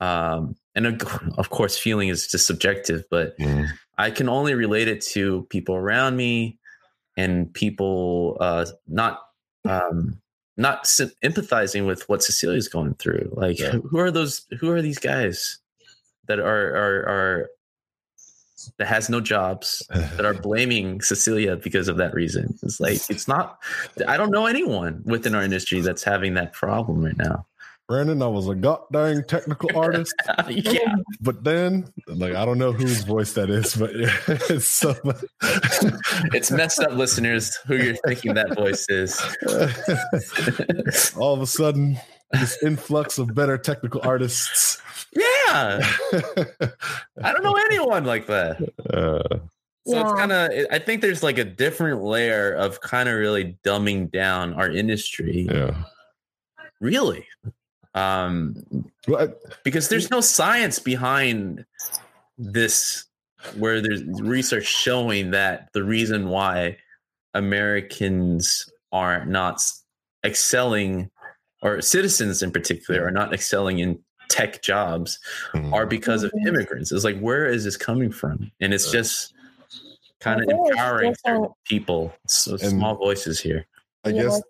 um and of course feeling is just subjective but Mm. i can only relate it to people around me and people uh not um not sym- empathizing with what cecilia's going through like Yeah. who are those who are these guys that are are are that has no jobs that are blaming Cecilia because of that reason. It's like it's not. I don't know anyone within our industry that's having that problem right now. Brandon, I was a goddamn technical artist, yeah, but then like I don't know whose voice that is, but yeah, it's so it's messed up, listeners. Who you're thinking that voice is? all of a sudden this influx of better technical artists. Yeah, I don't know anyone like that. Uh, So it's kind of. I think there's like a different layer of kind of really dumbing down our industry. yeah. Really. Um, Well, I- because there's no science behind this where there's research showing that the reason why americans are not excelling or citizens in particular are not excelling in tech jobs mm, are because of Mhm. immigrants it's like where is this coming from and it's just kind of empowering just an- certain people so small voices here I Yeah, guess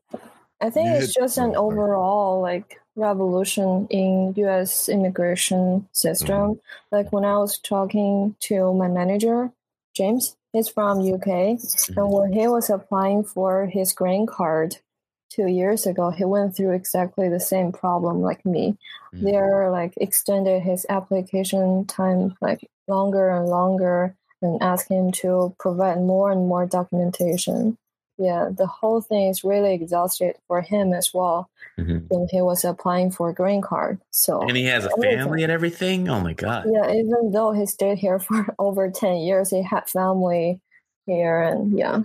I think it's just an oh, overall like revolution in U.S. immigration system. Mm-hmm. Like when I was talking to my manager, James, he's from UK, Mm-hmm. and when he was applying for his green card two years ago, he went through exactly the same problem like me. Mhm. They're like extended his application time like longer and longer, and asked him to provide more and more documentation yeah, the whole thing is really exhausted for him as well Mhm. when he was applying for a green card. So and he has a Everything. family and everything oh my god yeah, even though he stayed here for over ten years, he had family here, and yeah,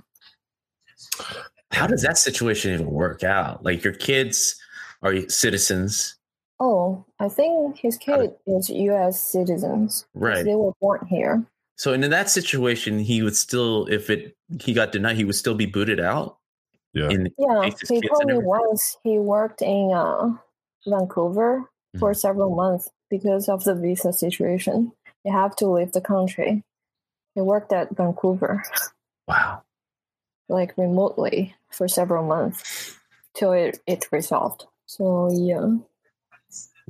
how does that situation even work out? Like your kids are citizens, oh, I think his kid is U.S. citizens. right? They were born here. So in that situation, he would still, if it he got denied, he would still be booted out. Yeah. In, Yeah, he told me once he worked in uh, Vancouver for Mm-hmm. several months because of the visa situation. You have to leave the country. He worked at Vancouver. wow. Like remotely for several months till it, it resolved. So yeah,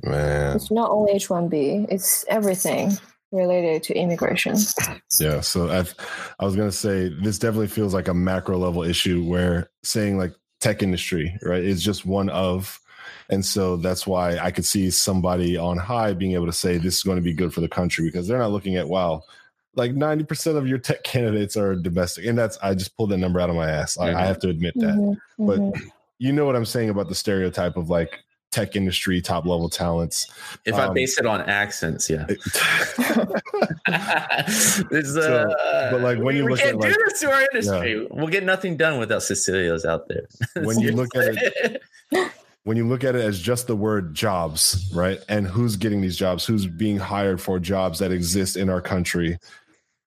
man, it's not only H1B, it's everything related to immigration. yeah. So I've, I was gonna say this definitely feels like a macro level issue where saying like tech industry, right, is just one of, and so that's why I could see somebody on high being able to say this is going to be good for the country because they're not looking at wow, like 90% of your tech candidates are domestic. And that's, I just pulled that number out of my ass. I, I have to admit that. Mhm, But mhm. you know what I'm saying about the stereotype of like tech industry, top level talents. If I Um, base it on accents, yeah. It's, So, uh, but, like, when we, you we look can't at, do like- this to our industry. We'll get nothing done without Cecilia's out there. When you look at it, when you look at it as just the word jobs, right? And who's getting these jobs, who's being hired for jobs that exist in our country.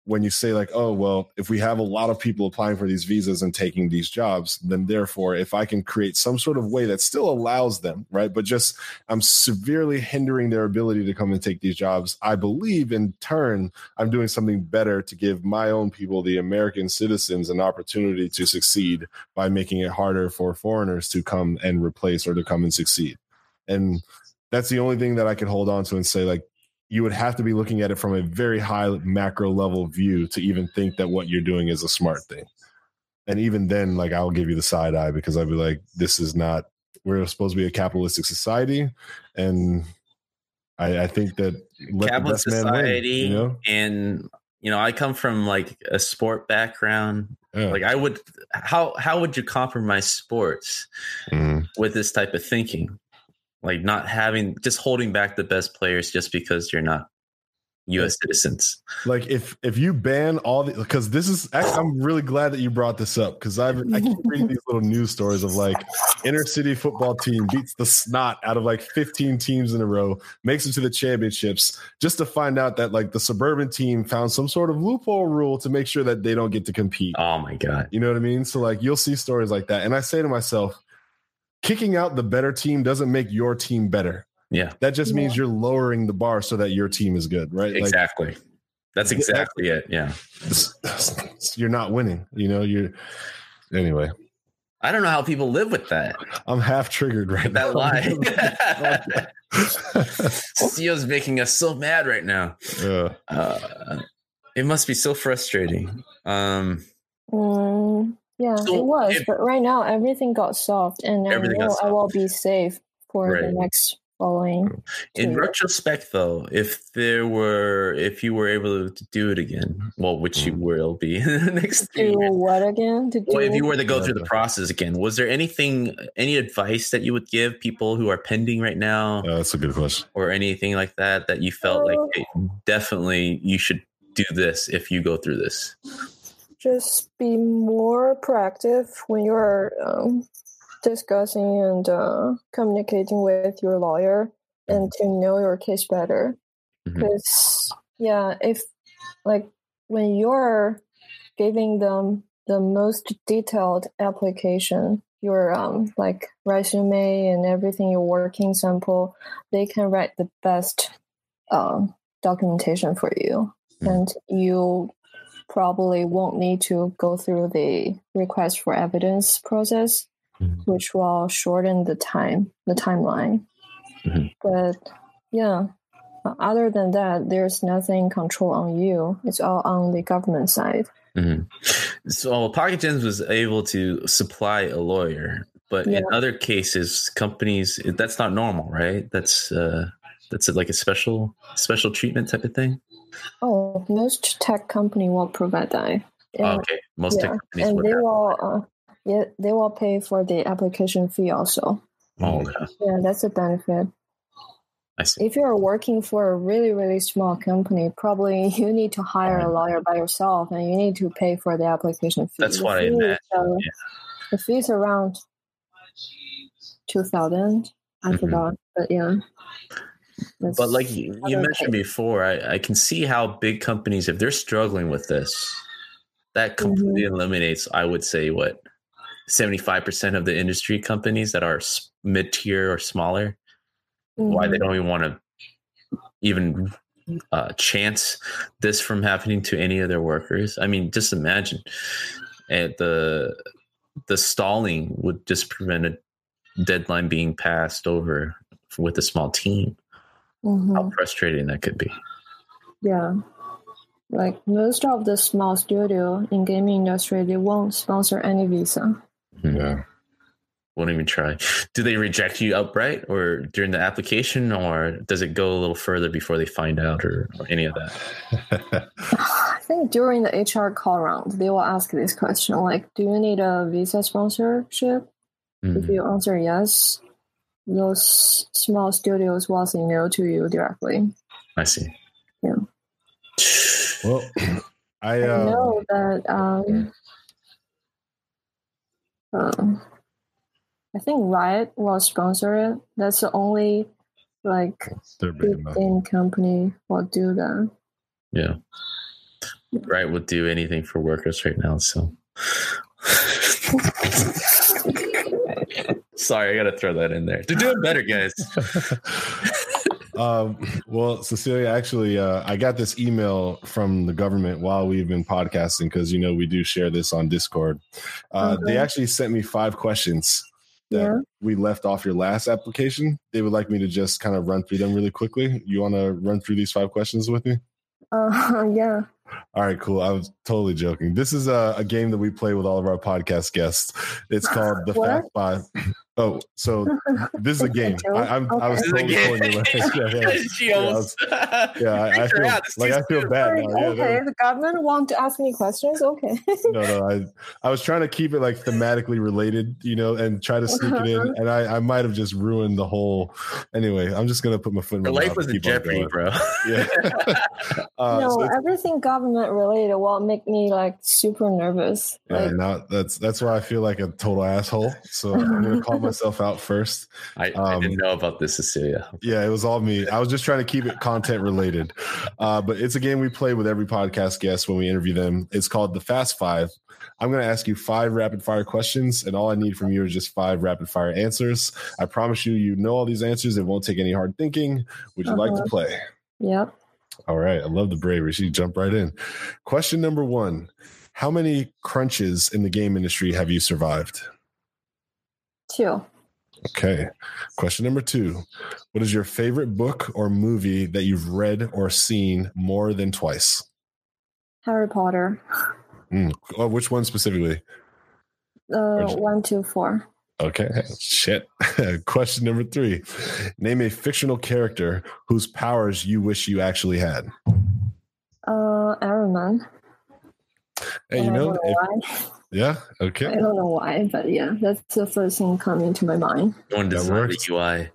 When you say, like, oh, well, if we have a lot of people applying for these visas and taking these jobs, then therefore, if I can create some sort of way that still allows them, right? But just I'm severely hindering their ability to come and take these jobs, I believe in turn, I'm doing something better to give my own people, the American citizens, an opportunity to succeed by making it harder for foreigners to come and replace or to come and succeed. And that's the only thing that I can hold on to and say, like, you would have to be looking at it from a very high macro level view to even think that what you're doing is a smart thing. And even then, like, I'll give you the side eye because I'd be like, this is not, we're supposed to be a capitalistic society. And I, I think that let the Capitalist man win, you know? and you know, I come from like a sport background. Yeah. Like, I would, how how would you compromise sports Mhm. with this type of thinking? Like, not having, just holding back the best players just because you're not U.S. citizens. like if if you ban all the because this is actually, I'm really glad that you brought this up because I've I keep reading these little news stories of like inner city football team beats the snot out of like 15 teams in a row, makes it to the championships, just to find out that like the suburban team found some sort of loophole rule to make sure that they don't get to compete. Oh my god! You know what I mean? So like you'll see stories like that, and I say to myself, kicking out the better team doesn't make your team better. Yeah, That just means Yeah. you're lowering the bar so that your team is good, right? Like exactly. That's exactly it. Yeah. you're not winning. You know, you're anyway. I don't know how people live with that. I'm half triggered right That now. That lie. CEO's making us so mad right now. Yeah. Uh, it must be so frustrating. Um, yeah, So it was, if- but right now everything got solved, and I Everything got know I will be safe for Right. the next following. in two. retrospect, though, if there were, if you were able to do it again, well, which you will be in the next do years. what again? To do Well, if you were to go through the process again, was there anything, any advice that you would give people who are pending right now, Uh, that's a good question. or anything like that that you felt like Uh, hey, definitely you should do this if you go through this? Just be more proactive when you're um, discussing and uh, communicating with your lawyer and to know your case better. Because yeah if like when you're giving them the most detailed application your um like resume and everything your working sample they can write the best um, documentation for you. Mhm. and you probably won't need to go through the request for evidence process Mhm. which will shorten the time the timeline Mhm. but yeah other than that there's nothing control on you it's all on the government side hmm So was able to supply a lawyer, but in other cases, companies that's not normal, right? That's uh, that's like a special special treatment type of thing. Oh most tech company will provide that. And, okay, most tech companies and they will uh, yeah they will pay for the application fee also. Oh, okay. yeah that's a benefit. I see. if you're working for a really really small company probably you need to hire a lawyer by yourself and you need to pay for the application fee. That's The what I fee is, imagine, uh, yeah. the fee is around 2000 i Mhm. forgot but yeah That's But like you you mentioned before, I, I can see how big companies, if they're struggling with this, that completely Mm-hmm. eliminates, I would say, what seventy five percent of the industry companies that are mid tier or smaller. Why they Mhm. don't even want to even uh, chance this from happening to any of their workers. I mean, just imagine uh, the the stalling would just prevent a deadline being passed over with a small team. Mhm. How frustrating that could be. yeah like most of the small studio in gaming industry they won't sponsor any visa Yeah. Won't even try. Do they reject you outright or during the application, or does it go a little further before they find out, or, or any of that? I think during the HR call round, they will ask this question like, "Do you need a visa sponsorship?" If Mhm. you answer yes, those small studios will email to you directly. I see. Yeah. Well, I I uh, know that. Um, um, I think Riot will sponsor it. That's the only like they're big big game company will do that. Yeah. Riot would do anything for workers right now. So sorry, I gotta throw that in there. They're doing better, guys. um, well, Cecilia, actually, uh, I got this email from the government while we've been podcasting because you know we do share this on Discord. Uh, They Mhm. actually sent me five questions that Yeah. we left off your last application. They would like me to just kind of run through them really quickly. You want to run through these five questions with me? Uh, yeah. All right, cool. I was totally joking. This is a, a game that we play with all of our podcast guests. It's called the What? Fast Five. Oh, so this is a game. I, I'm, I was This is totally game. pulling your leg. Yeah, yeah. she almost. Yeah, I, I feel like I feel bad now. Yeah, okay, no, the government want to ask me questions. Okay. no, no. I, I was trying to keep it like thematically related, you know, and try to sneak it in. And I, I might have just ruined the whole. Anyway, I'm just gonna put my foot in my Her life was and in jeopardy, going. bro. Yeah. uh, no, so everything government related will make me like super nervous. yeah, Like, now that's that's why I feel like a total asshole. So I'm gonna call myself out first. I, I Um, didn't know about this, Cecilia. Yeah, it was all me. I was just trying to keep it content related. Uh, but it's a game we play with every podcast guest when we interview them. It's called the Fast Five. I'm going to ask you five rapid fire questions, and all I need from you is just five rapid fire answers. I promise you, you know all these answers. It won't take any hard thinking. Would you like to Uh-huh. play? yep. All right. I love the bravery. She jumped right in. Question number one How many crunches in the game industry have you survived? Two. Okay. Question number two What is your favorite book or movie that you've read or seen more than twice? Harry Potter. Mm. Oh, which one specifically? Uh, one, two, four. Okay. Shit. Question number three Name a fictional character whose powers you wish you actually had. Uh, Iron Man. Hey, you know, if- why. Okay. I don't know why, but yeah, that's the first thing coming to my mind. One That works. the UI.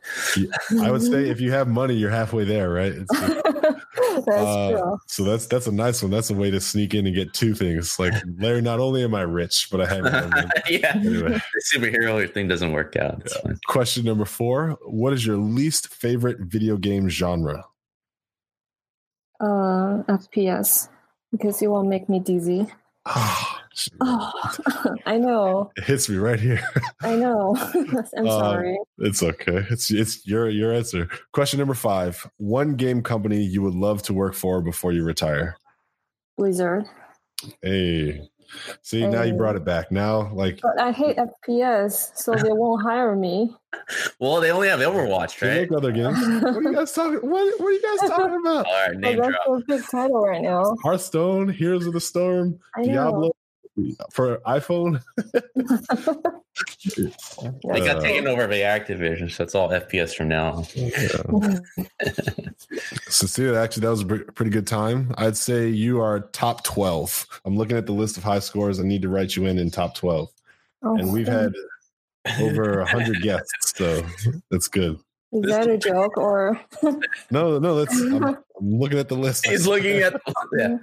I would say if you have money, you're halfway there, right? It's- that's Uh, true. So that's that's a nice one. That's a way to sneak in and get two things. Like Larry, not only am I rich, but I have money. yeah. Anyway. The superhero thing doesn't work out. It's fine. Question number four: What is your least favorite video game genre? Uh, FPS because it won't make me dizzy. Oh, I know, it hits me right here. I know. I'm Uh, sorry. It's okay. It's it's your your answer. Question number five: One game company you would love to work for before you retire. Blizzard. Hey, see now you Um, brought it back. Now, like But I hate FPS, so they won't hire me. Well, they only have Overwatch, they right? make other games. What are you guys talking? What, what are you guys talking about? All right, But name that's drop. a big title right now. Hearthstone, Heroes of the Storm, I know. Diablo for iPhone. They got Uh, taken over by Activision, so it's all FPS from now on. Cecilia, actually, that was a pretty good time. I'd say you are top 12. I'm looking at the list of high scores. I need to write you in in top 12. Oh, And we've had over 100 guests, so that's good. Is that a joke or? No, no, that's, I'm, I'm looking at the list. He's looking at The, yeah.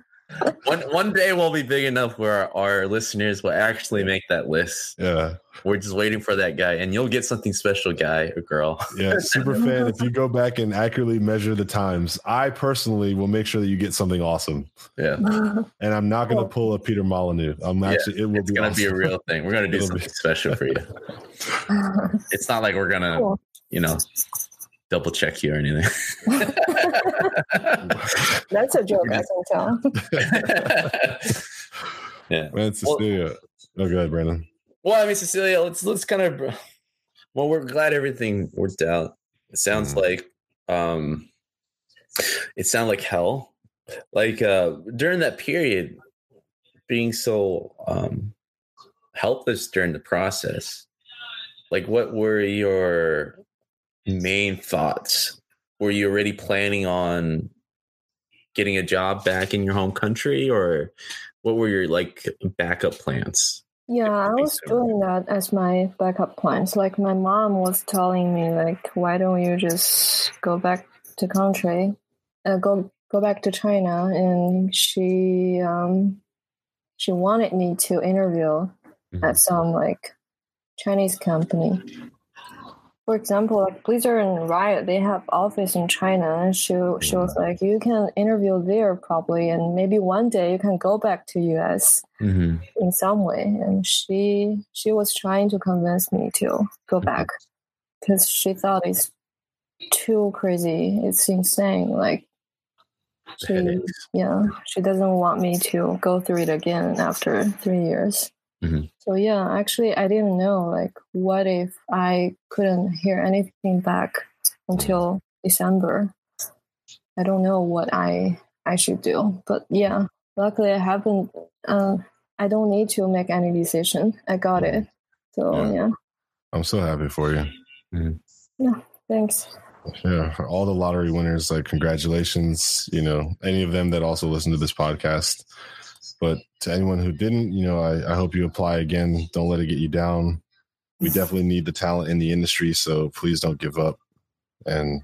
One one day we'll be big enough where our, our listeners will actually make that list. Yeah, We're just waiting for that guy, and you'll get something special, guy or girl. yeah, super fan. If you go back and accurately measure the times, I personally will make sure that you get something awesome. Yeah, And I'm not going to pull a Peter Molyneux. I'm Yeah, actually, it will it's be gonna awesome. be a real thing. We're gonna do It'll something be- special for you. It's not like we're gonna, you know, double check you or anything. That's a joke, I can tell. yeah. Man, Cecilia. oh, go ahead, Brandon. Well, I mean, Cecilia, let's let's kind of. Well, we're glad everything worked out. It sounds Mhm. like, um, it sounded like hell. Like uh during that period, being so um helpless during the process. Like, what were your main thoughts? Were you already planning on getting a job back in your home country, or what were your like backup plans? Yeah, I was doing that as my backup plans. Like my mom was telling me, like, why don't you just go back to country, uh, go go back to China, and she um, she wanted me to interview Mhm. at some like Chinese company. For example, like Blizzard and Riot, they have office in China, and she she was like, you can interview there probably, and maybe one day you can go back to US Mm-hmm. in some way. And she she was trying to convince me to go back because she thought it's too crazy. It's insane. Like she yeah she doesn't want me to go through it again after three years Mhm. so yeah actually i didn't know like what if i couldn't hear anything back until december i don't know what i i should do but yeah luckily i haven't uh, i don't need to make any decision i got it so Yeah. yeah I'm so happy for you. Yeah, thanks Yeah, for all the lottery winners, like congratulations. You know, any of them that also listen to this podcast. But to anyone who didn't, you know, I, I hope you apply again. Don't let it get you down. We definitely need the talent in the industry, so please don't give up. And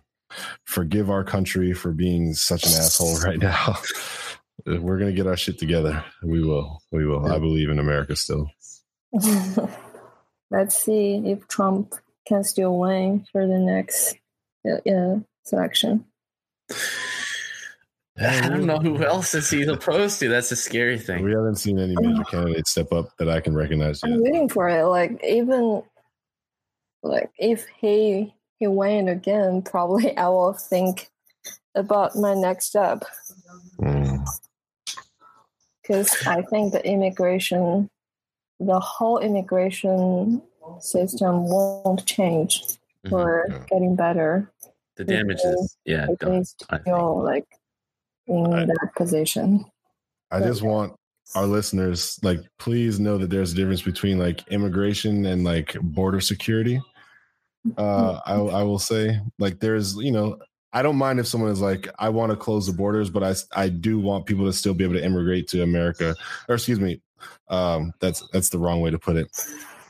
forgive our country for being such an asshole right now. We're gonna get our shit together. We will. We will. I believe in America still. let's see if trump can still win for the next uh, uh, selection I don't know who else is he opposed to. That's a scary thing. We haven't seen any major candidates step up that I can recognize yet. I'm waiting for it. Like even like if he he win again, probably I will think about my next step Mm. because I think the immigration, the whole immigration system won't change Mhm. or Yeah. getting better. The damage is yeah. It done, is I think. still like in I- that position. I just want our listeners like please know that there's a difference between like immigration and like border security. Uh I I will say like there's you know I don't mind if someone is like I want to close the borders but I I do want people to still be able to immigrate to America or excuse me um that's that's the wrong way to put it.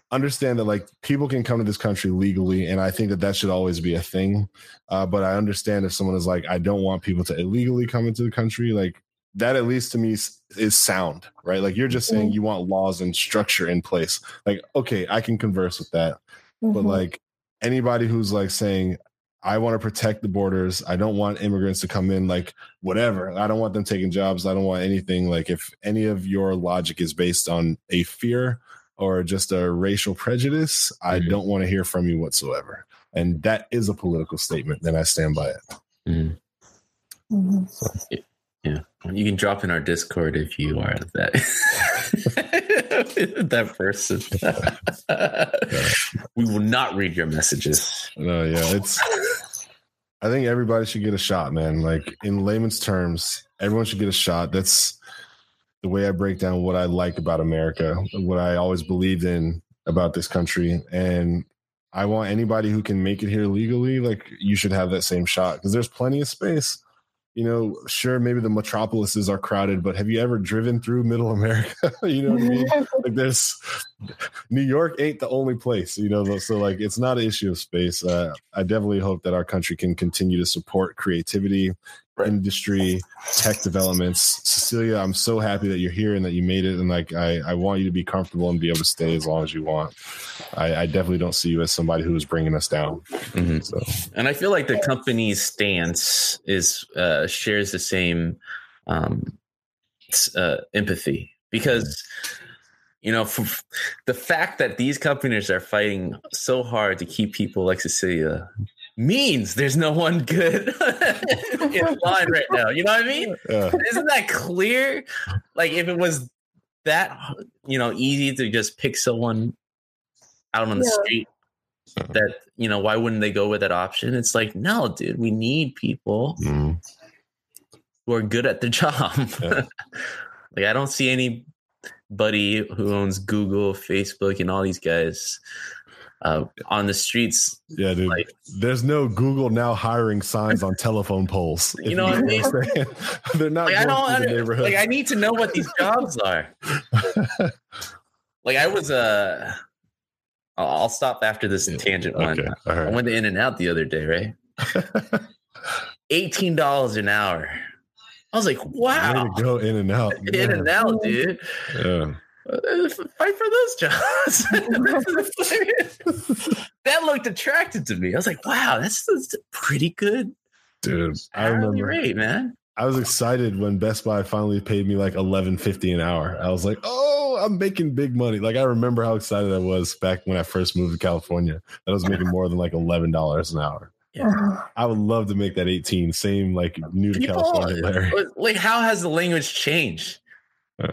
Understand that like people can come to this country legally and I think that that should always be a thing. Uh but I understand if someone is like I don't want people to illegally come into the country like that at least to me is, sound, right? Like you're just saying you want laws and structure in place. Like, okay, I can converse with that. But Mhm. like anybody who's like saying, I want to protect the borders, I don't want immigrants to come in, like whatever. I don't want them taking jobs. I don't want anything. Like if any of your logic is based on a fear or just a racial prejudice, I Mhm. don't want to hear from you whatsoever. And that is a political statement, then I stand by it. Mhm. Mhm. Yeah, you can drop in our Discord if you are that that person. we will not read your messages. No, yeah, it's. I think everybody should get a shot, man. Like in layman's terms, everyone should get a shot. That's the way I break down what I like about America, what I always believed in about this country, and I want anybody who can make it here legally. Like you should have that same shot because there's plenty of space. You know, sure, maybe the metropolises are crowded, but have you ever driven through Middle America? you know what I mean? like there's New York ain't the only place, you know. So like, it's not an issue of space. Uh, I definitely hope that our country can continue to support creativity, Right. industry, tech developments. Cecilia, I'm so happy that you're here and that you made it. And like, I I want you to be comfortable and be able to stay as long as you want. I, I definitely don't see you as somebody who is bringing us down. Mhm. So And I feel like the company's stance is uh, shares the same um, uh, empathy because you know the fact that these companies are fighting so hard to keep people like Cecilia means there's no one good in line right now. You know what I mean? yeah, Isn't that clear? Like if it was that you know easy to just pick someone out on the Yeah. street that you know why wouldn't they go with that option it's like no dude we need people Mm. who are good at their job Yeah. like i don't see anybody who owns google facebook and all these guys uh, on the streets. Yeah, dude. Like- There's no Google now hiring signs on telephone poles. You if know what I mean? They're not Like I don't the under, neighborhood. like I need to know what these jobs are. like I was uh I'll I'll stop after this tangent one. okay, all I went to In and Out the other day, right? Eighteen dollars an hour. I was like, Way wow. to go in and out. In and out, dude. Yeah. Uh, Fight for those jobs. that looked attractive to me. I was like, wow, that's, that's pretty good Dude, I remember rate, man. I was excited when Best Buy finally paid me like eleven fifty an hour. I was like, "Oh, I'm making big money!" Like I remember how excited I was back when I first moved to California. That I was making more than like eleven dollars an hour. Yeah. I would love to make that eighteen. Same like new to People, California, Larry. like, how has the language changed?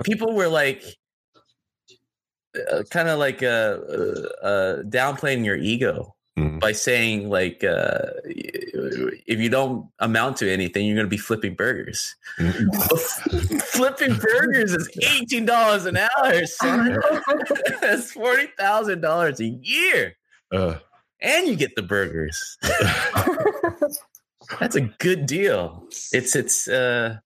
People were like, uh, kind of like uh, uh, uh, downplaying your ego Mm. by saying like, uh, if you don't amount to anything, you're going to be flipping burgers. flipping burgers is eighteen dollars an hour, son. That's forty thousand dollars a year, Uh, and you get the burgers. That's a good deal. It's it's uh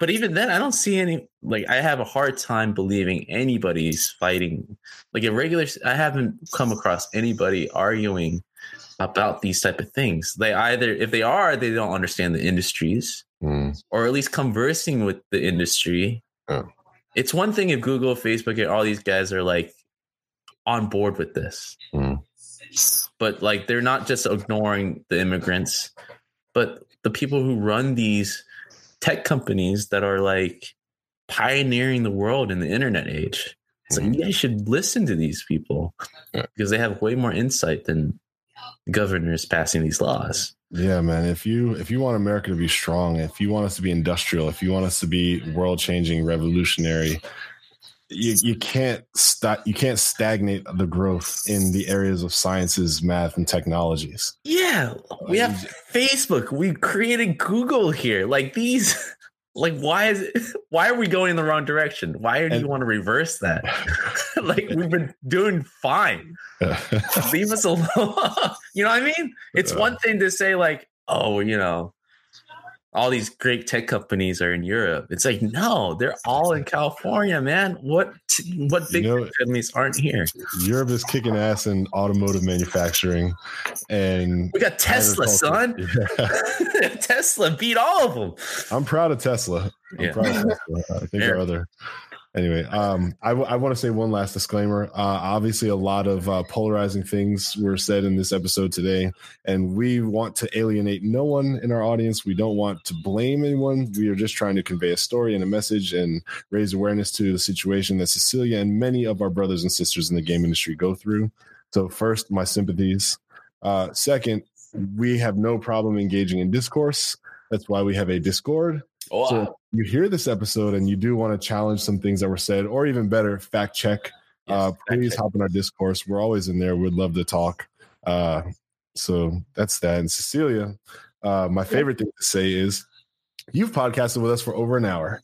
but even then I don't see any like I have a hard time believing anybody's fighting like a regular I haven't come across anybody arguing about these type of things. They either if they are they don't understand the industries mm, or at least conversing with the industry. Oh. It's one thing if Google, Facebook, and all these guys are like on board with this, Mm. but like they're not just ignoring the immigrants, but the people who run these tech companies that are like pioneering the world in the internet age. It's like mm-hmm. you guys should listen to these people because they have way more insight than governors passing these laws. Yeah, man. If you if you want America to be strong, if you want us to be industrial, if you want us to be world changing, revolutionary, you you can't stop you can't stagnate the growth in the areas of sciences, math, and technologies. Yeah, uh, we have Facebook. We created Google here. Like these, like why is it? Why are we going in the wrong direction? Why do you want to reverse that? like we've been doing fine. Leave us alone. you know what I mean? It's one thing to say like, oh, you know, all these great tech companies are in Europe. It's like no, they're all in California, man. What what big You know- companies aren't here? Europe is kicking ass in automotive manufacturing, and We got Tesla, son. Yeah. Tesla beat all of them. I'm proud of Tesla. I'm Yeah. proud of Tesla. I think Fair. our other. Anyway, um, I, want to say one last disclaimer. Uh, obviously, a lot of uh, polarizing things were said in this episode today, and we want to alienate no one in our audience. We don't want to blame anyone. We are just trying to convey a story and a message and raise awareness to the situation that Cecilia and many of our brothers and sisters in the game industry go through. So, first, my sympathies. Uh, second, we have no problem engaging in discourse. That's why we have a Discord. Wow. So if you hear this episode and you do want to challenge some things that were said, or even better, fact check. uh, fact please check. hop in our discourse. We're always in there. We'd love to talk. Uh, so that's that. And Cecilia, uh, my favorite thing to say is you've podcasted with us for over an hour.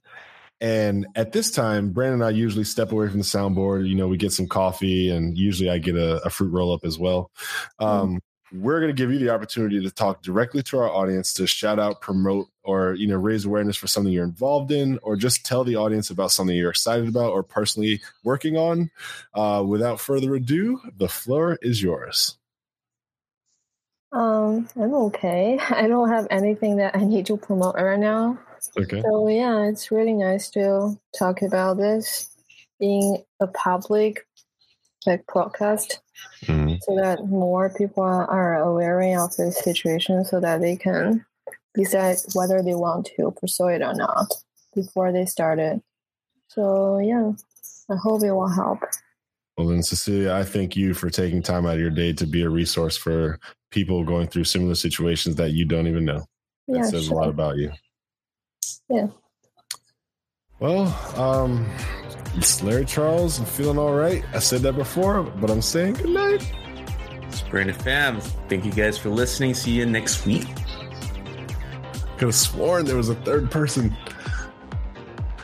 And at this time, Brandon and I usually step away from the soundboard. You know, we get some coffee, and usually I get a, a fruit roll up as well. Um, We're going to give you the opportunity to talk directly to our audience to shout out, promote, or you know, raise awareness for something you're involved in, or just tell the audience about something you're excited about or personally working on. Uh, without further ado, the floor is yours. Um, I'm okay. I don't have anything that I need to promote right now. Okay. So yeah, it's really nice to talk about this in a public like podcast Mhm. so that more people are aware of this situation so that they can decide whether they want to pursue it or not before they start it. So yeah, I hope it will help. Well, then, Cecilia, I thank you for taking time out of your day to be a resource for people going through similar situations that you don't even know. That Yeah, says a lot about you. Yeah. Well, um, it's Larry Charles. I'm feeling all right. I said that before, but I'm saying good night. It's Brandon Pham. Thank you guys for listening. See you next week. Could have sworn there was a third person.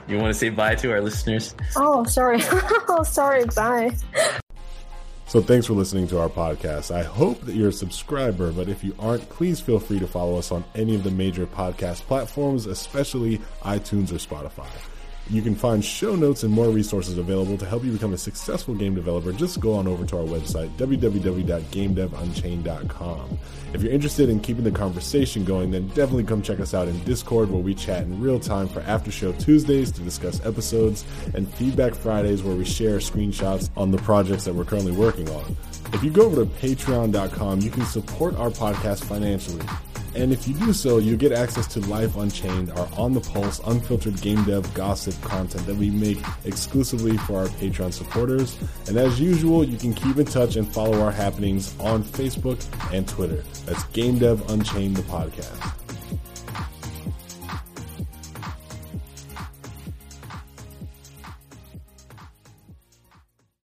You want to say bye to our listeners? Oh, sorry. oh, sorry. Bye. So thanks for listening to our podcast. I hope that you're a subscriber, but if you aren't, please feel free to follow us on any of the major podcast platforms, especially iTunes or Spotify. You can find show notes and more resources available to help you become a successful game developer. Just go on over to our website, www.gamedevunchained.com. If you're interested in keeping the conversation going, then definitely come check us out in Discord where we chat in real time for after show Tuesdays to discuss episodes and feedback Fridays where we share screenshots on the projects that we're currently working on. If you go over to patreon.com, you can support our podcast financially. And if you do so, you'll get access to Life Unchained, our on the pulse, unfiltered game dev gossip content that we make exclusively for our Patreon supporters. And as usual, you can keep in touch and follow our happenings on Facebook and Twitter. That's Game Dev Unchained, the podcast.